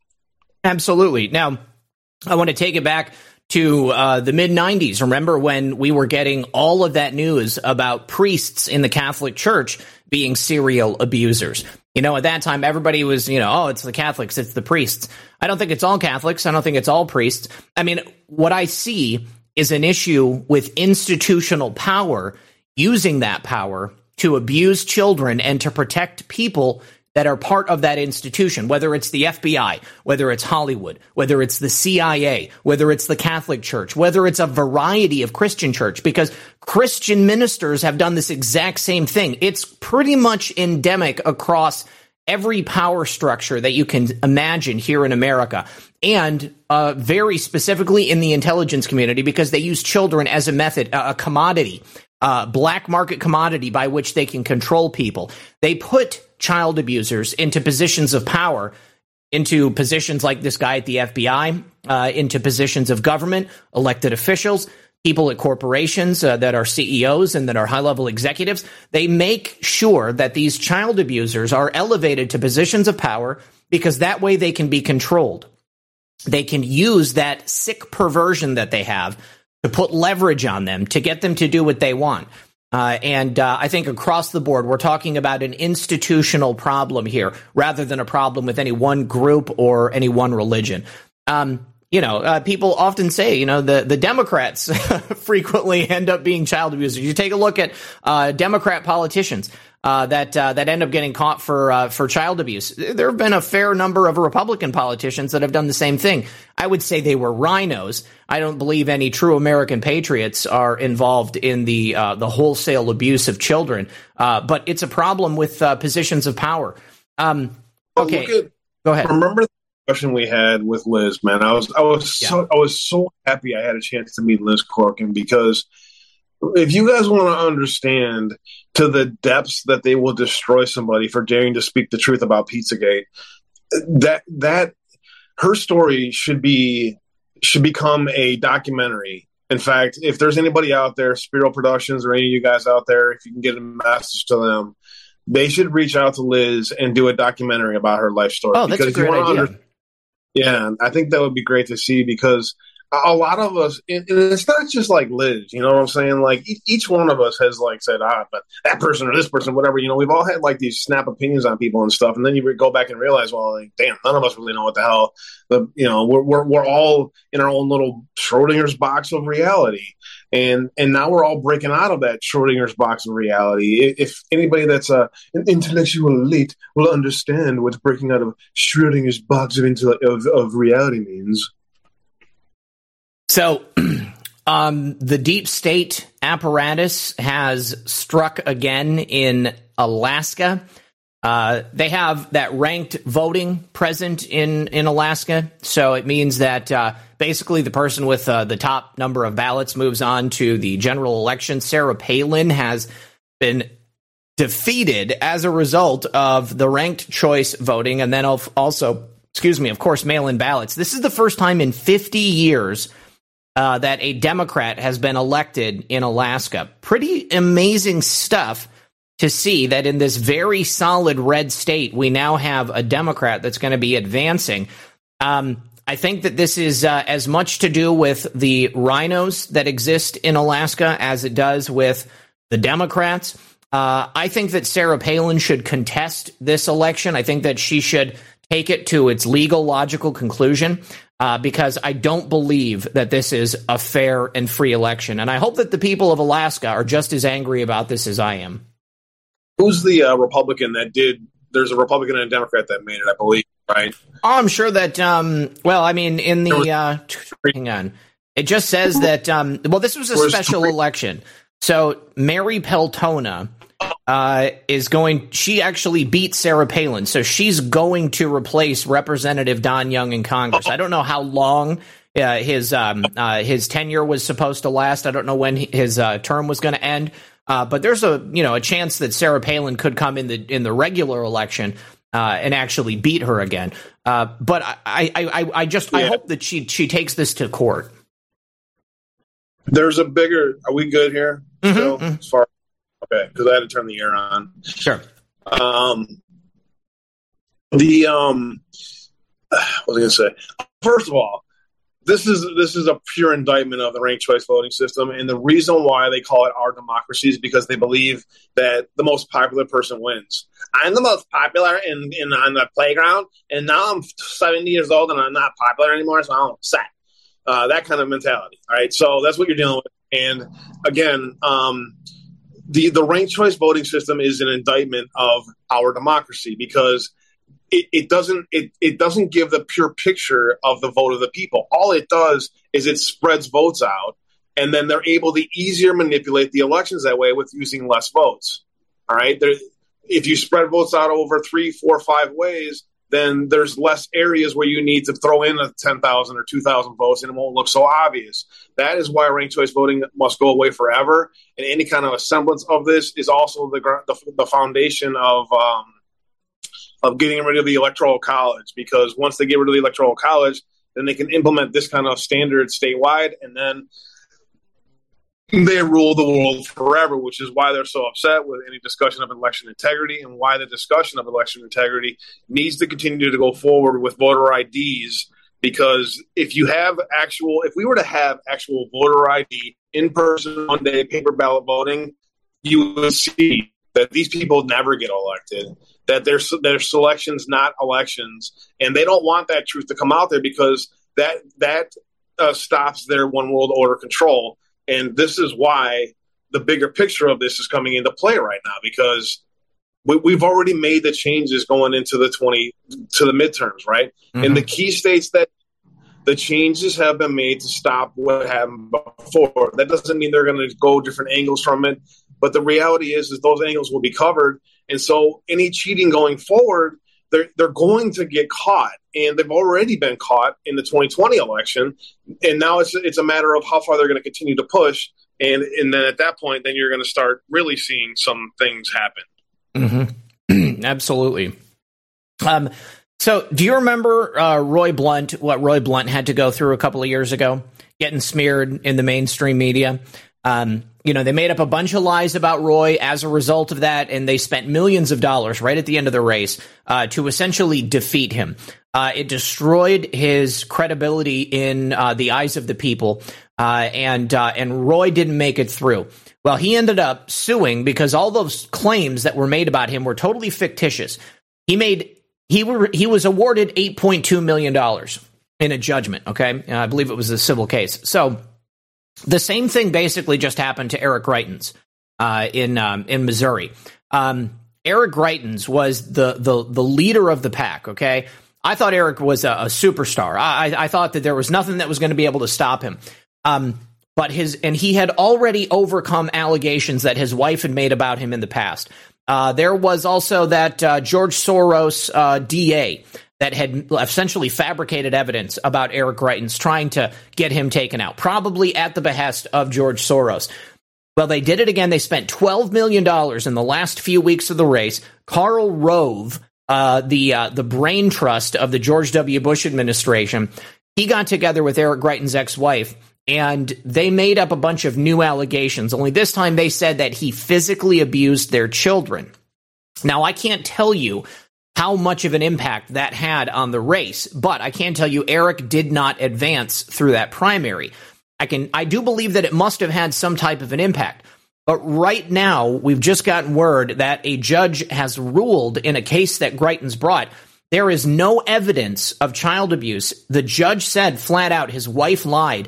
Absolutely. Now i want to take it back to uh, the mid 90s remember when we were getting all of that news about priests in the catholic church being serial abusers? You know at that time everybody was you know oh it's the catholics it's the priests. I don't think it's all catholics. I don't think it's all priests. I mean what i see is an issue with institutional power using that power to abuse children and to protect people that are part of that institution, whether it's the FBI, whether it's Hollywood, whether it's the CIA, whether it's the Catholic Church, whether it's a variety of Christian church, because Christian ministers have done this exact same thing. It's pretty much endemic across every power structure that you can imagine here in America. And uh, very specifically in the intelligence community, because they use children as a method, a commodity, a black market commodity by which they can control people. They put child abusers into positions of power, into positions like this guy at the FBI, uh, into positions of government, elected officials, people at corporations uh, that are CEOs and that are high level executives. They make sure that these child abusers are elevated to positions of power because that way they can be controlled. They can use that sick perversion that they have to put leverage on them to get them to do what they want. Uh, and uh, I think across the board, we're talking about an institutional problem here rather than a problem with any one group or any one religion. Um, you know, uh, people often say, you know, the, the Democrats *laughs* frequently end up being child abusers. You take a look at uh, Democrat politicians uh, that uh, that end up getting caught for uh, for child abuse. There have been a fair number of Republican politicians that have done the same thing. I would say they were rhinos. I don't believe any true American patriots are involved in the uh, the wholesale abuse of children. Uh, but it's a problem with uh, positions of power. Um, okay, at, go ahead. Remember question we had with Liz, man. I was I was yeah. so I was so happy I had a chance to meet Liz Crokin because if you guys want to understand to the depths that they will destroy somebody for daring to speak the truth about Pizzagate, that that her story should be should become a documentary. In fact, if there's anybody out there, Spiro Productions or any of you guys out there, if you can get a message to them, they should reach out to Liz and do a documentary about her life story. Oh, that's a great idea. Under- yeah, I think that would be great to see because a lot of us, and it's not just like Liz, you know what I'm saying? Like each one of us has like said, ah, but that person or this person, whatever, you know, we've all had like these snap opinions on people and stuff. And then you go back and realize, well, like, damn, none of us really know what the hell the, you know, we're, we're, we're all in our own little Schrodinger's box of reality. And, and now we're all breaking out of that Schrodinger's box of reality. If anybody that's a, an intellectual elite will understand what breaking out of Schrodinger's box of, of, of reality means. So, *clears throat* um, the deep state apparatus has struck again in Alaska. Uh, they have that ranked voting present in, in Alaska. So it means that uh, basically the person with uh, the top number of ballots moves on to the general election. Sarah Palin has been defeated as a result of the ranked choice voting and then also, excuse me, of course, mail in ballots. This is the first time in 50 years uh, that a Democrat has been elected in Alaska. Pretty amazing stuff to see that in this very solid red state, we now have a Democrat that's going to be advancing. Um, I think that this is uh, as much to do with the rhinos that exist in Alaska as it does with the Democrats. Uh, I think that Sarah Palin should contest this election. I think that she should take it to its legal, logical conclusion uh, because I don't believe that this is a fair and free election. And I hope that the people of Alaska are just as angry about this as I am. Who's the uh, Republican that did? There's a Republican and a Democrat that made it, I believe, right? Oh, I'm sure that. Um, well, I mean, in the uh, hang on, it just says that. Um, well, this was a special election, so Mary Peltola uh, is going. She actually beat Sarah Palin, so she's going to replace Representative Don Young in Congress. I don't know how long uh, his um, uh, his tenure was supposed to last. I don't know when his uh, term was going to end. Uh, but there's a you know a chance that Sarah Palin could come in the in the regular election uh, and actually beat her again. but I I, I, I just yeah. I hope that she she takes this to court. There's a bigger. Are we good here? Mm-hmm, still, mm-hmm. as far Okay, because I had to turn the air on. Sure. Um, the um, *sighs* what was I going to say? First of all, this is this is a pure indictment of the ranked choice voting system, and the reason why they call it our democracy is because they believe that the most popular person wins. I'm the most popular in, in on the playground, and now I'm 70 years old and I'm not popular anymore, so I'm upset. Uh, that kind of mentality. All right, so that's what you're dealing with. And again, um, the the ranked choice voting system is an indictment of our democracy because it, it doesn't it, it doesn't give the pure picture of the vote of the people. All it does is it spreads votes out, and then they're able to easier manipulate the elections that way with using less votes. All right, there, if you spread votes out over three, four, five ways, then there's less areas where you need to throw in a 10,000 or 2,000 votes and it won't look so obvious. That is why ranked choice voting must go away forever. And any kind of semblance of this is also the, the, the foundation of, um, of getting rid of the electoral college because once they get rid of the electoral college, then they can implement this kind of standard statewide and then they rule the world forever, which is why they're so upset with any discussion of election integrity and why the discussion of election integrity needs to continue to go forward with voter IDs. Because if you have actual, if we were to have actual voter ID in person one day paper ballot voting, you would see that these people never get elected, that their their selections not elections, and they don't want that truth to come out there because that that uh, stops their one world order control. And this is why the bigger picture of this is coming into play right now because we, have already made the changes going into the 20 to the midterms, right? Mm-hmm. In the key states that the changes have been made to stop what happened before. That doesn't mean they're going to go different angles from it, but the reality is, is those angles will be covered. And so any cheating going forward, they're, they're going to get caught and they've already been caught in the 2020 election. And now it's it's a matter of how far they're going to continue to push. And and then at that point, then you're going to start really seeing some things happen. Mm-hmm. *clears throat* Absolutely. Um, so, do you remember uh, Roy Blunt? What Roy Blunt had to go through a couple of years ago, getting smeared in the mainstream media. Um, you know, they made up a bunch of lies about Roy as a result of that, and they spent millions of dollars right at the end of the race uh, to essentially defeat him. Uh, it destroyed his credibility in uh, the eyes of the people, uh, and uh, and Roy didn't make it through. Well, he ended up suing because all those claims that were made about him were totally fictitious. He made he were he was awarded eight point two million dollars in a judgment. Okay, I believe it was a civil case. So the same thing basically just happened to Eric Greitens uh, in um, in Missouri. Um, Eric Greitens was the the the leader of the pack. Okay, I thought Eric was a, a superstar. I, I, thought that there was nothing that was going to be able to stop him. Um, but his and he had already overcome allegations that his wife had made about him in the past. Uh, there was also that uh, George Soros uh, DA that had essentially fabricated evidence about Eric Greitens, trying to get him taken out, probably at the behest of George Soros. Well, they did it again. They spent $12 million in the last few weeks of the race. Karl Rove, uh, the uh, the brain trust of the George W. Bush administration, he got together with Eric Greitens' ex-wife, and they made up a bunch of new allegations. Only this time, they said that he physically abused their children. Now, I can't tell you how much of an impact that had on the race, but I can tell you Eric did not advance through that primary. I can I do believe that it must have had some type of an impact. But right now, we've just gotten word that a judge has ruled in a case that Greitens brought. There is no evidence of child abuse. The judge said flat out his wife lied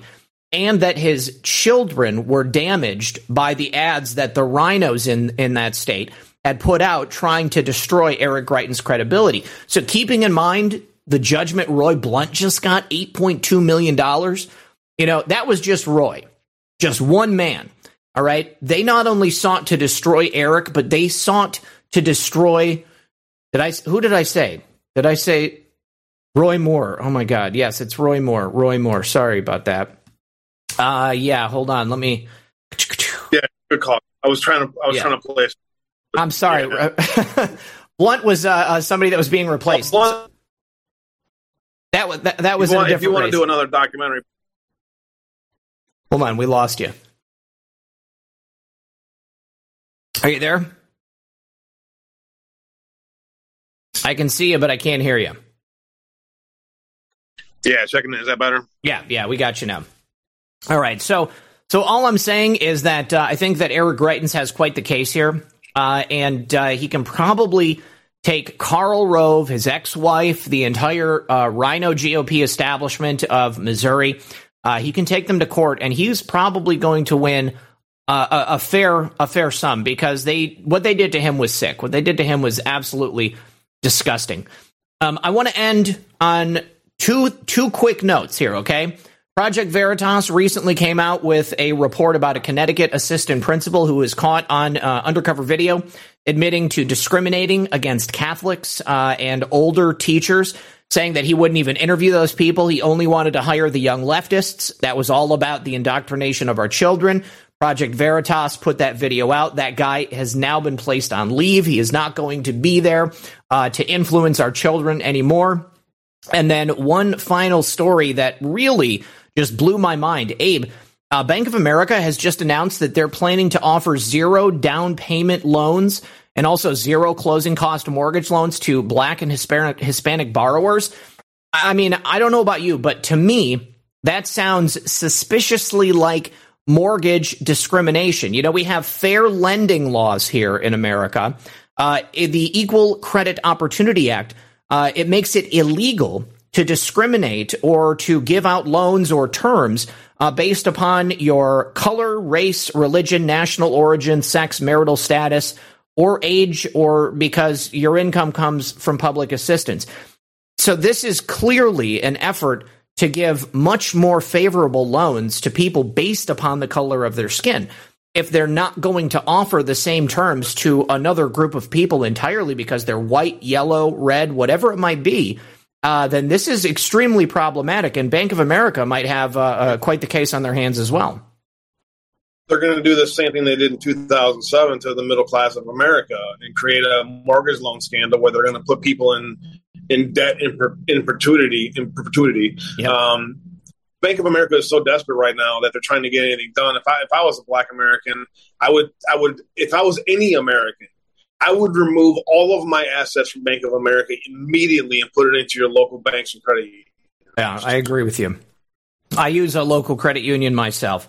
and that his children were damaged by the ads that the RINOs in, in that state had put out trying to destroy Eric Greitens' credibility. So keeping in mind the judgment Roy Blunt just got $8.2 million, you know, that was just Roy, just one man. All right. They not only sought to destroy Eric, but they sought to destroy. Did I? Who did I say? Did I say Roy Moore? Oh my God. Yes, it's Roy Moore. Roy Moore. Sorry about that. Uh yeah. Hold on. Let me. Yeah, good call. I was trying to. I was yeah. trying to play. I'm sorry. *laughs* Blunt was uh, uh, somebody that was being replaced. Blunt, that was that, that was if you want, if you want to do another documentary. Hold on, we lost you. Are you there? I can see you, but I can't hear you. Yeah, checking. Is that better? Yeah, yeah, we got you now. All right, so so all I'm saying is that uh, I think that Eric Greitens has quite the case here, uh, and uh, he can probably take Karl Rove, his ex-wife, the entire uh, RINO GOP establishment of Missouri. Uh, he can take them to court, and he's probably going to win uh, a, a fair a fair sum because they what they did to him was sick. What they did to him was absolutely disgusting. Um, I want to end on two two quick notes here. Okay. Project Veritas recently came out with a report about a Connecticut assistant principal who was caught on uh, undercover video admitting to discriminating against Catholics uh, and older teachers, saying that he wouldn't even interview those people. He only wanted to hire the young leftists. That was all about the indoctrination of our children. Project Veritas put that video out. That guy has now been placed on leave. He is not going to be there uh, to influence our children anymore. And then one final story that really just blew my mind. Abe, uh, Bank of America has just announced that they're planning to offer zero down payment loans and also zero closing cost mortgage loans to black and Hispanic, Hispanic borrowers. I mean, I don't know about you, but to me, that sounds suspiciously like mortgage discrimination. You know, we have fair lending laws here in America. Uh, the Equal Credit Opportunity Act, uh, it makes it illegal to discriminate or to give out loans or terms uh, based upon your color, race, religion, national origin, sex, marital status, or age, or because your income comes from public assistance. So this is clearly an effort to give much more favorable loans to people based upon the color of their skin. If they're not going to offer the same terms to another group of people entirely because they're white, yellow, red, whatever it might be, uh, then this is extremely problematic, and Bank of America might have uh, uh, quite the case on their hands as well. They're going to do the same thing they did in 2007 to the middle class of America and create a mortgage loan scandal where they're going to put people in in debt in, per, in perpetuity. In perpetuity. Yep. Um, Bank of America is so desperate right now that they're trying to get anything done. If I if I was a Black American, I would I would if I was any American, I would remove all of my assets from Bank of America immediately and put it into your local banks and credit unions. Yeah, I agree with you. I use a local credit union myself.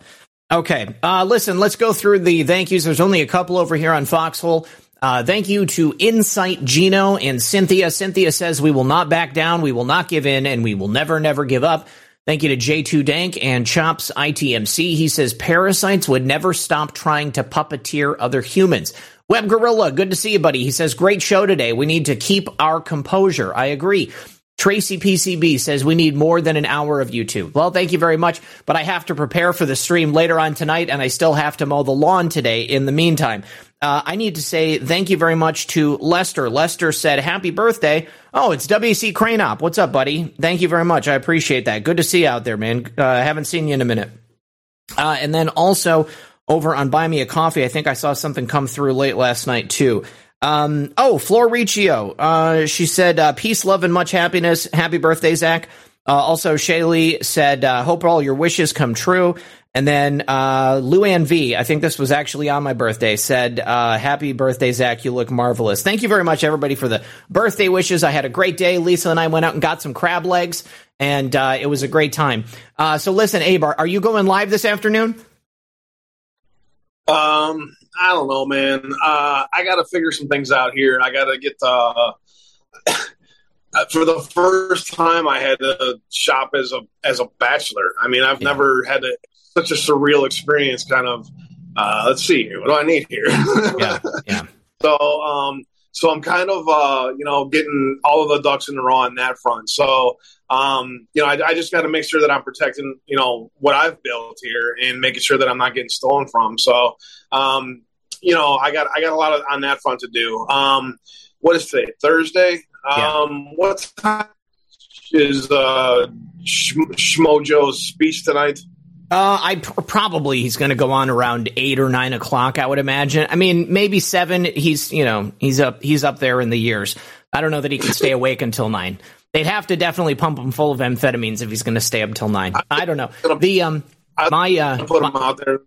Okay, uh, listen, let's go through the thank yous. There's only a couple over here on Foxhole. Uh, thank you to Insight Gino and Cynthia. Cynthia says, We will not back down, we will not give in, and we will never, never give up. Thank you to J2 Dank and Chops ITMC. He says, Parasites would never stop trying to puppeteer other humans. Web Gorilla, good to see you, buddy. He says, great show today. We need to keep our composure. I agree. Tracy PCB says we need more than an hour of YouTube. Well, thank you very much, but I have to prepare for the stream later on tonight, and I still have to mow the lawn today in the meantime. Uh, I need to say thank you very much to Lester. Lester said, Happy birthday. Oh, it's WC Cranop. What's up, buddy? Thank you very much. I appreciate that. Good to see you out there, man. Uh, haven't seen you in a minute. Uh, and then also, over on Buy Me a Coffee. I think I saw something come through late last night too. Um, oh, Flor Riccio. Uh, she said, uh, peace, love, and much happiness. Happy birthday, Zach. Uh, also, Shaylee said, uh, hope all your wishes come true. And then uh, Luann V, I think this was actually on my birthday, said, uh, Happy birthday, Zach. You look marvelous. Thank you very much, everybody, for the birthday wishes. I had a great day. Lisa and I went out and got some crab legs, and uh, it was a great time. Uh, so, listen, Abar, are, are you going live this afternoon? Um, I don't know, man. Uh, I got to figure some things out here. I got to get uh, *coughs* for the first time. I had to shop as a as a bachelor. I mean, I've yeah. never had a, such a surreal experience. Kind of. Uh, let's see. What do I need here? *laughs* yeah, yeah. So, um, so I'm kind of, uh, you know, getting all of the ducks in a row on that front. So, um, you know, I, I just got to make sure that I'm protecting, you know, what I've built here and making sure that I'm not getting stolen from. So, um, you know, I got I got a lot of, on that front to do. Um, what is today? Thursday. Um, yeah. What time is uh, Schmojo's speech tonight? Uh, I pr- probably he's going to go on around eight or nine o'clock. I would imagine. I mean, maybe seven. He's you know he's up he's up there in the years. I don't know that he can stay *laughs* awake until nine. They'd have to definitely pump him full of amphetamines if he's going to stay up till nine. I don't know. The um my uh put him out there.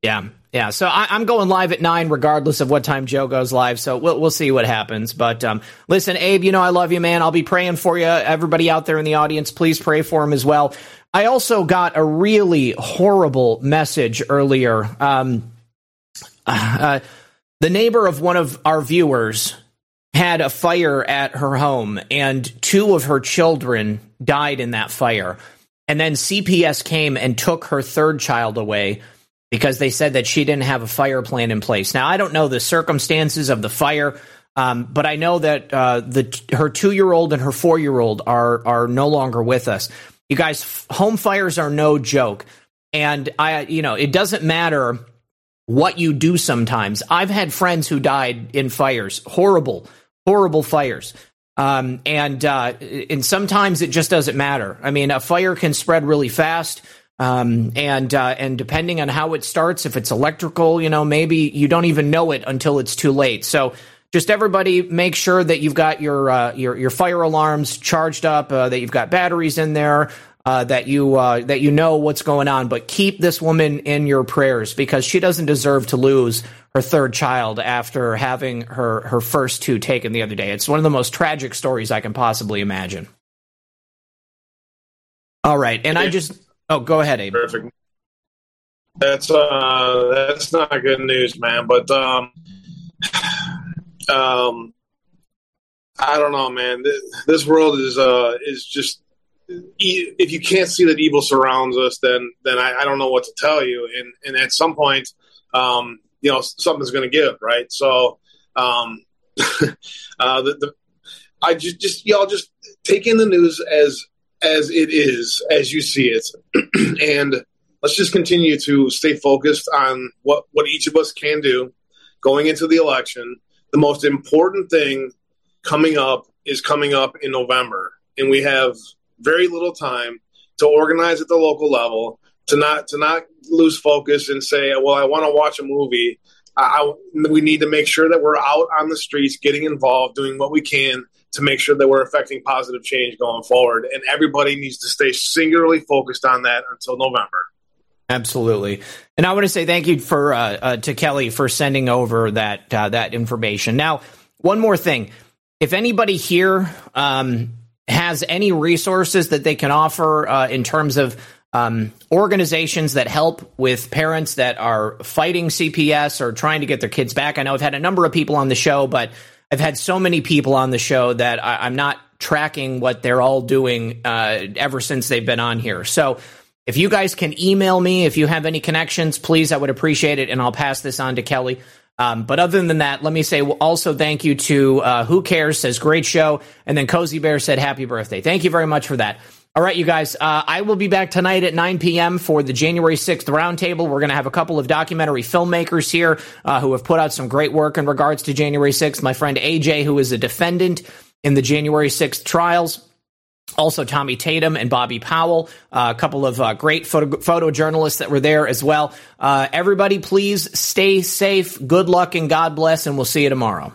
Yeah, yeah. So I, am going live at nine, regardless of what time Joe goes live. So we'll we'll see what happens. But um, listen, Abe, you know I love you, man. I'll be praying for you. Everybody out there in the audience, please pray for him as well. I also got a really horrible message earlier. Um, uh, the neighbor of one of our viewers had a fire at her home, and two of her children died in that fire. And then CPS came and took her third child away. because they said that she didn't have a fire plan in place. Now, I don't know the circumstances of the fire, um, but I know that uh, the her two year old and her four year old are are no longer with us. You guys, home fires are no joke, and I, you know, it doesn't matter what you do. Sometimes I've had friends who died in fires, horrible, horrible fires. Um, and uh, and sometimes it just doesn't matter. I mean, a fire can spread really fast. Um, and uh, and depending on how it starts, if it's electrical, you know, maybe you don't even know it until it's too late. So just everybody make sure that you've got your uh, your your fire alarms charged up, uh, that you've got batteries in there, uh, that you uh, that you know what's going on. But keep this woman in your prayers because she doesn't deserve to lose her third child after having her her first two taken the other day. It's one of the most tragic stories I can possibly imagine. All right, and I just Oh, go ahead, Abe. Perfect. That's uh, that's not good news, man. But um, *sighs* um, I don't know, man. This world is uh is just if you can't see that evil surrounds us, then then I, I don't know what to tell you. And and at some point, um, you know, something's going to give, right? So, um, *laughs* uh, the, the I just just y'all just take in the news as as it is, as you see it, *clears throat* and let's just continue to stay focused on what what each of us can do going into the election. The most important thing coming up is coming up in November, and we have very little time to organize at the local level to not to not lose focus and say, well, I want to watch a movie. I, we need to make sure that we're out on the streets, getting involved, doing what we can to make sure that we're affecting positive change going forward. And everybody needs to stay singularly focused on that until November. Absolutely, and I want to say thank you for uh, uh, to Kelly for sending over that uh, that information. Now, one more thing: if anybody here um, has any resources that they can offer uh, in terms of um, organizations that help with parents that are fighting CPS or trying to get their kids back. I know I've had a number of people on the show, but I've had so many people on the show that I, am not tracking what they're all doing uh, ever since they've been on here. So if you guys can email me if you have any connections, please, I would appreciate it, and I'll pass this on to Kelly. Um, but other than that, let me say also thank you to uh, Who Cares says great show, and then Cozy Bear said happy birthday. Thank you very much for that. All right, you guys, uh, I will be back tonight at 9 p.m. for the January 6th roundtable. We're going to have a couple of documentary filmmakers here uh, who have put out some great work in regards to January 6th. My friend AJ, who is a defendant in the January 6th trials. Also, Tommy Tatum and Bobby Powell, uh, a couple of uh, great photo- photojournalists that were there as well. Uh, everybody, please stay safe. Good luck and God bless, and we'll see you tomorrow.